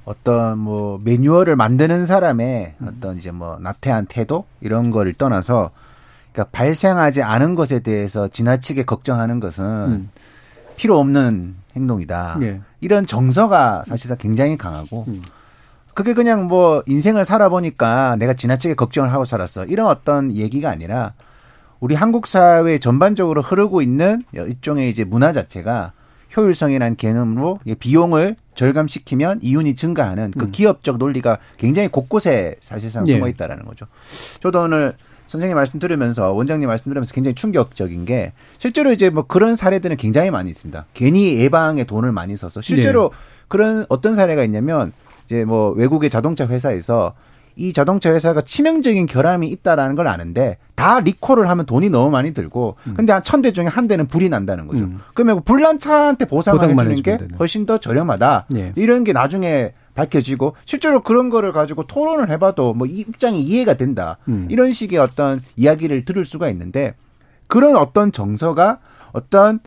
어떤 뭐 매뉴얼을 만드는 사람의 어떤 이제 뭐 나태한 태도 이런 거를 떠나서 그러니까 발생하지 않은 것에 대해서 지나치게 걱정하는 것은 음. 필요 없는 행동이다. 네. 이런 정서가 사실상 굉장히 강하고 음. 그게 그냥 뭐 인생을 살아보니까 내가 지나치게 걱정을 하고 살았어. 이런 어떤 얘기가 아니라 우리 한국 사회 전반적으로 흐르고 있는 일종의 이제 문화 자체가 효율성이라는 개념으로 비용을 절감시키면 이윤이 증가하는 그 음. 기업적 논리가 굉장히 곳곳에 사실상 숨어 예. 있다라는 거죠. 저도 오늘 선생님 말씀 들으면서 원장님 말씀 들으면서 굉장히 충격적인 게 실제로 이제 뭐 그런 사례들은 굉장히 많이 있습니다. 괜히 예방에 돈을 많이 써서 실제로 네. 그런 어떤 사례가 있냐면 이제 뭐 외국의 자동차 회사에서 이 자동차 회사가 치명적인 결함이 있다라는 걸 아는데 다 리콜을 하면 돈이 너무 많이 들고 음. 근데 한 천 대 중에 한 대는 불이 난다는 거죠. 음. 그러면 불난 차한테 보상을 해주는 게 되네. 훨씬 더 저렴하다. 네. 이런 게 나중에 밝혀지고 실제로 그런 거를 가지고 토론을 해봐도 뭐 입장이 이해가 된다. 음. 이런 식의 어떤 이야기를 들을 수가 있는데 그런 어떤 정서가 어떤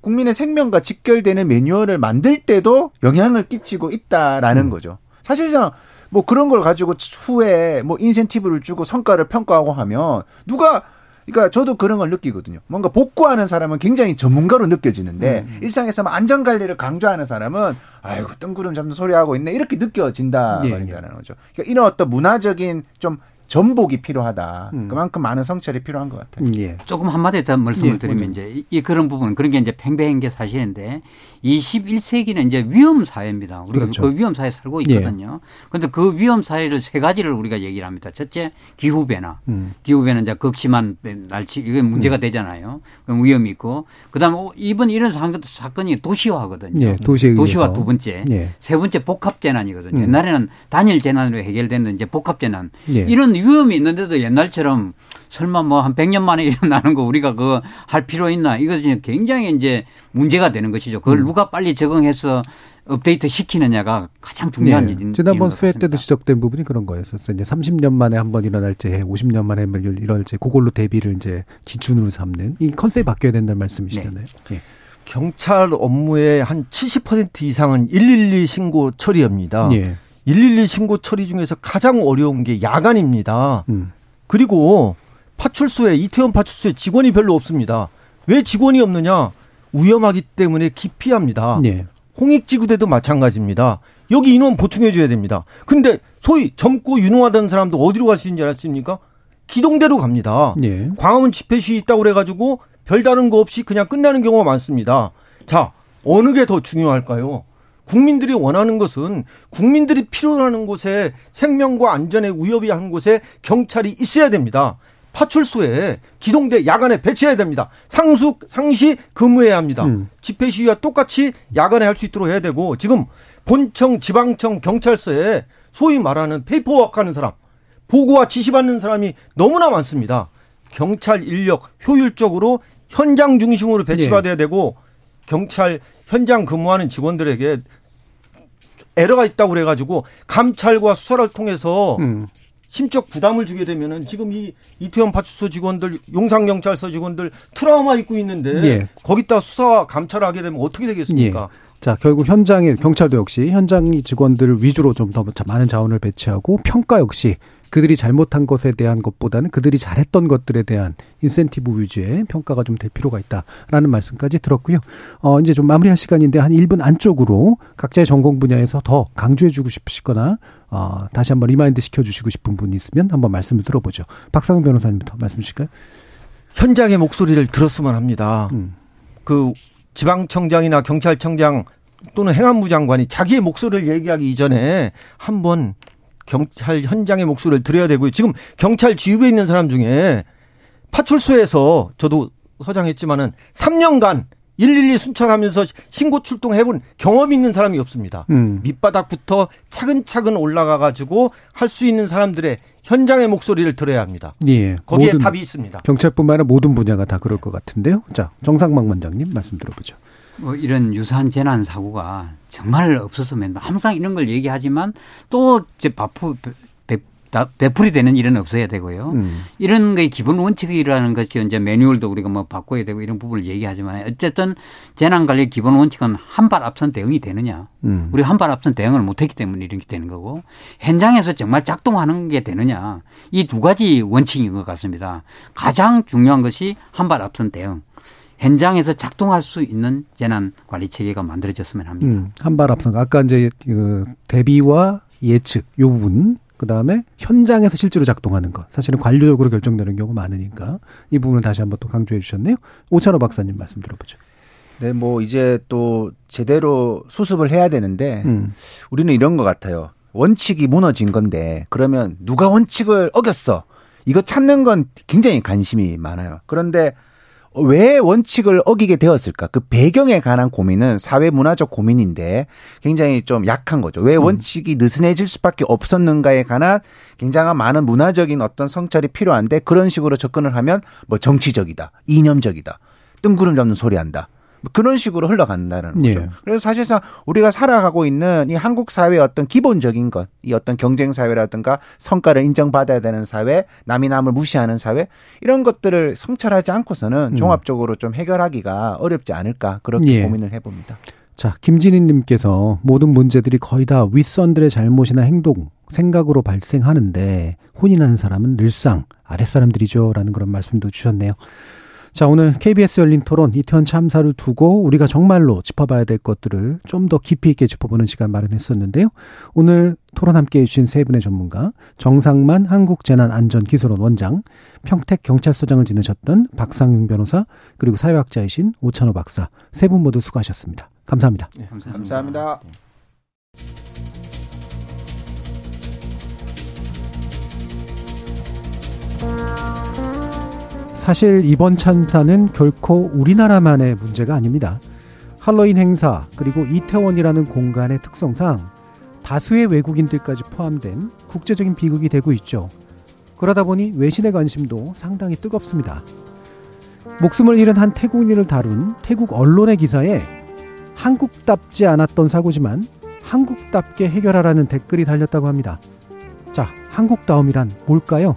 국민의 생명과 직결되는 매뉴얼을 만들 때도 영향을 끼치고 있다라는 음. 거죠. 사실상 뭐 그런 걸 가지고 후에 뭐 인센티브를 주고 성과를 평가하고 하면 누가 그러니까 저도 그런 걸 느끼거든요. 뭔가 복구하는 사람은 굉장히 전문가로 느껴지는데 음. 일상에서 뭐 안전 관리를 강조하는 사람은 아이고 뜬구름 잡는 소리 하고 있네 이렇게 느껴진다 예, 말이라는 예. 거죠. 그러니까 이런 어떤 문화적인 좀 전복이 필요하다. 음. 그만큼 많은 성찰이 필요한 것 같아요. 예. 조금 한마디 더 말씀을 예, 드리면 이제 이 그런 부분 그런 게 이제 팽배한 게 사실인데 21세기는 이제 위험 사회입니다. 우리가 그렇죠. 그 위험 사회에 살고 있거든요. 그런데 예. 그 위험 사회를 세 가지를 우리가 얘기를 합니다. 첫째 기후 변화. 음. 기후 변화 이제 극심한 날씨 이게 문제가 음. 되잖아요. 그럼 위험이 있고 그다음 에 이번 이런 사건이 도시화거든요. 예, 도시 도시화 두 번째. 예. 세 번째 복합 재난이거든요. 음. 옛날에는 단일 재난으로 해결되는 이제 복합 재난. 예. 이런 위험이 있는데도 옛날처럼 설마 뭐 한 100년 만에 [laughs] 일어나는 거 우리가 그할 필요 있나? 이거 굉장히 이제 문제가 되는 것이죠. 그걸 음. 누가 빨리 적응해서 업데이트 시키느냐가 가장 중요한 네. 일인 지난번 수해 때도 지적된 부분이 그런 거였었어요. 이제 30년 만에 한 번 일어날 재 50년 만에 한번 일어날 재 그걸로 대비를 이제 기준으로 삼는 이 컨셉이 바뀌어야 된다는 말씀이시잖아요. 네. 네. 경찰 업무의 한 70% 이상은 112 신고 처리합니다. 네. 112 신고 처리 중에서 가장 어려운 게 야간입니다. 음. 그리고 파출소에 이태원 파출소에 직원이 별로 없습니다. 왜 직원이 없느냐? 위험하기 때문에 기피합니다. 네. 홍익지구대도 마찬가지입니다. 여기 인원 보충해 줘야 됩니다. 근데 소위 젊고 유능하다는 사람도 어디로 가시는지 아십니까? 기동대로 갑니다. 네. 광화문 집회 시위 있다고 그래가지고 별다른 거 없이 그냥 끝나는 경우가 많습니다. 자, 어느 게 더 중요할까요? 국민들이 원하는 것은 국민들이 필요하는 곳에 생명과 안전에 위협이 하는 곳에 경찰이 있어야 됩니다. 파출소에 기동대 야간에 배치해야 됩니다. 상수 상시 근무해야 합니다. 음. 집회 시위와 똑같이 야간에 할 수 있도록 해야 되고 지금 본청, 지방청, 경찰서에 소위 말하는 paperwork 하는 사람, 보고와 지시받는 사람이 너무나 많습니다. 경찰 인력 효율적으로 현장 중심으로 배치받아야 네. 되고 경찰 현장 근무하는 직원들에게 에러가 있다고 그래가지고 감찰과 수사를 통해서 음. 심적 부담을 주게 되면은 지금 이 이태원 파출소 직원들, 용산 경찰서 직원들 트라우마 입고 있는데 예. 거기다 수사 감찰을 하게 되면 어떻게 되겠습니까? 예. 자, 결국 현장에 경찰도 역시 현장 직원들을 위주로 좀 더 많은 자원을 배치하고 평가 역시 그들이 잘못한 것에 대한 것보다는 그들이 잘했던 것들에 대한 인센티브 위주의 평가가 좀 될 필요가 있다라는 말씀까지 들었고요. 어, 이제 좀 마무리할 시간인데 한 1분 안쪽으로 각자의 전공 분야에서 더 강조해주고 싶으시거나 어, 다시 한번 remind 시켜주시고 싶은 분이 있으면 한번 말씀을 들어보죠. 박상훈 변호사님부터 말씀 주실까요? 현장의 목소리를 들었으면 합니다. 음. 그 지방청장이나 경찰청장 또는 행안부 장관이 자기의 목소리를 얘기하기 이전에 한번 경찰 현장의 목소리를 들어야 되고요. 지금 경찰 지휘부에 있는 사람 중에 파출소에서 저도 서장했지만은 3년간 112 순찰하면서 신고 출동해본 경험이 있는 사람이 없습니다. 음. 밑바닥부터 차근차근 올라가 가지고 할 수 있는 사람들의 현장의 목소리를 들어야 합니다. 예. 거기에 답이 있습니다. 경찰뿐만 아니라 모든 분야가 다 그럴 것 같은데요. 자, 정상망 원장님 말씀 들어보죠. 뭐 이런 유사한 재난 사고가 정말 없었으면 항상 이런 걸 얘기하지만 또 이제 바프 베풀이 되는 일은 없어야 되고요. 음. 이런 게 기본 원칙이라는 것이 이제 매뉴얼도 우리가 뭐 바꿔야 되고 이런 부분을 얘기하지만 어쨌든 재난 관리 기본 원칙은 한 발 앞선 대응이 되느냐. 음. 우리 한 발 앞선 대응을 못했기 때문에 이렇게 되는 거고 현장에서 정말 작동하는 게 되느냐. 이 두 가지 원칙인 것 같습니다. 가장 중요한 것이 한 발 앞선 대응. 현장에서 작동할 수 있는 재난 관리 체계가 만들어졌으면 합니다. 음, 한발 앞선 아까 이제 그 대비와 예측 요 부분 그다음에 현장에서 실제로 작동하는 것 사실은 관료적으로 결정되는 경우가 많으니까 이 부분을 다시 한번 또 강조해 주셨네요. 오찬호 박사님 말씀 들어보죠. 네, 뭐 이제 또 제대로 수습을 해야 되는데 음. 우리는 이런 것 같아요. 원칙이 무너진 건데 그러면 누가 원칙을 어겼어? 이거 찾는 건 굉장히 관심이 많아요. 그런데 왜 원칙을 어기게 되었을까? 그 배경에 관한 고민은 사회 문화적 고민인데 굉장히 좀 약한 거죠. 왜 음. 원칙이 느슨해질 수밖에 없었는가에 관한 굉장한 많은 문화적인 어떤 성찰이 필요한데 그런 식으로 접근을 하면 뭐 정치적이다, 이념적이다, 뜬구름 잡는 소리 한다. 그런 식으로 흘러간다는 거죠. 예. 그래서 사실상 우리가 살아가고 있는 이 한국 사회의 어떤 기본적인 것, 이 어떤 경쟁 사회라든가 성과를 인정받아야 되는 사회, 남이 남을 무시하는 사회 이런 것들을 성찰하지 않고서는 음. 종합적으로 좀 해결하기가 어렵지 않을까 그렇게 예. 고민을 해봅니다. 자, 김진희님께서 모든 문제들이 거의 다 윗선들의 잘못이나 행동, 생각으로 발생하는데 혼인하는 사람은 늘상 아랫사람들이죠 라는 그런 말씀도 주셨네요. 자, 오늘 KBS 열린 토론 이태원 참사를 두고 우리가 정말로 짚어봐야 될 것들을 좀 더 깊이 있게 짚어보는 시간 마련했었는데요. 오늘 토론 함께 해주신 세 분의 전문가, 정상만 한국재난안전기술원 원장, 평택 경찰서장을 지내셨던 박상용 변호사, 그리고 사회학자이신 오찬호 박사, 세 분 모두 수고하셨습니다. 감사합니다. 네, 감사합니다. 감사합니다. 사실 이번 참사는 결코 우리나라만의 문제가 아닙니다. 할로윈 행사 그리고 이태원이라는 공간의 특성상 다수의 외국인들까지 포함된 국제적인 비극이 되고 있죠. 그러다 보니 외신의 관심도 상당히 뜨겁습니다. 목숨을 잃은 한 태국인을 다룬 태국 언론의 기사에 한국답지 않았던 사고지만 한국답게 해결하라는 댓글이 달렸다고 합니다. 자, 한국다움이란 뭘까요?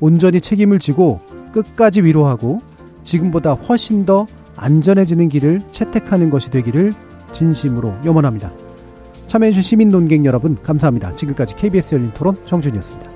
온전히 책임을 지고 끝까지 위로하고 지금보다 훨씬 더 안전해지는 길을 채택하는 것이 되기를 진심으로 염원합니다. 참여해주신 시민 논객 여러분 감사합니다. 지금까지 KBS 열린 토론 정준이었습니다.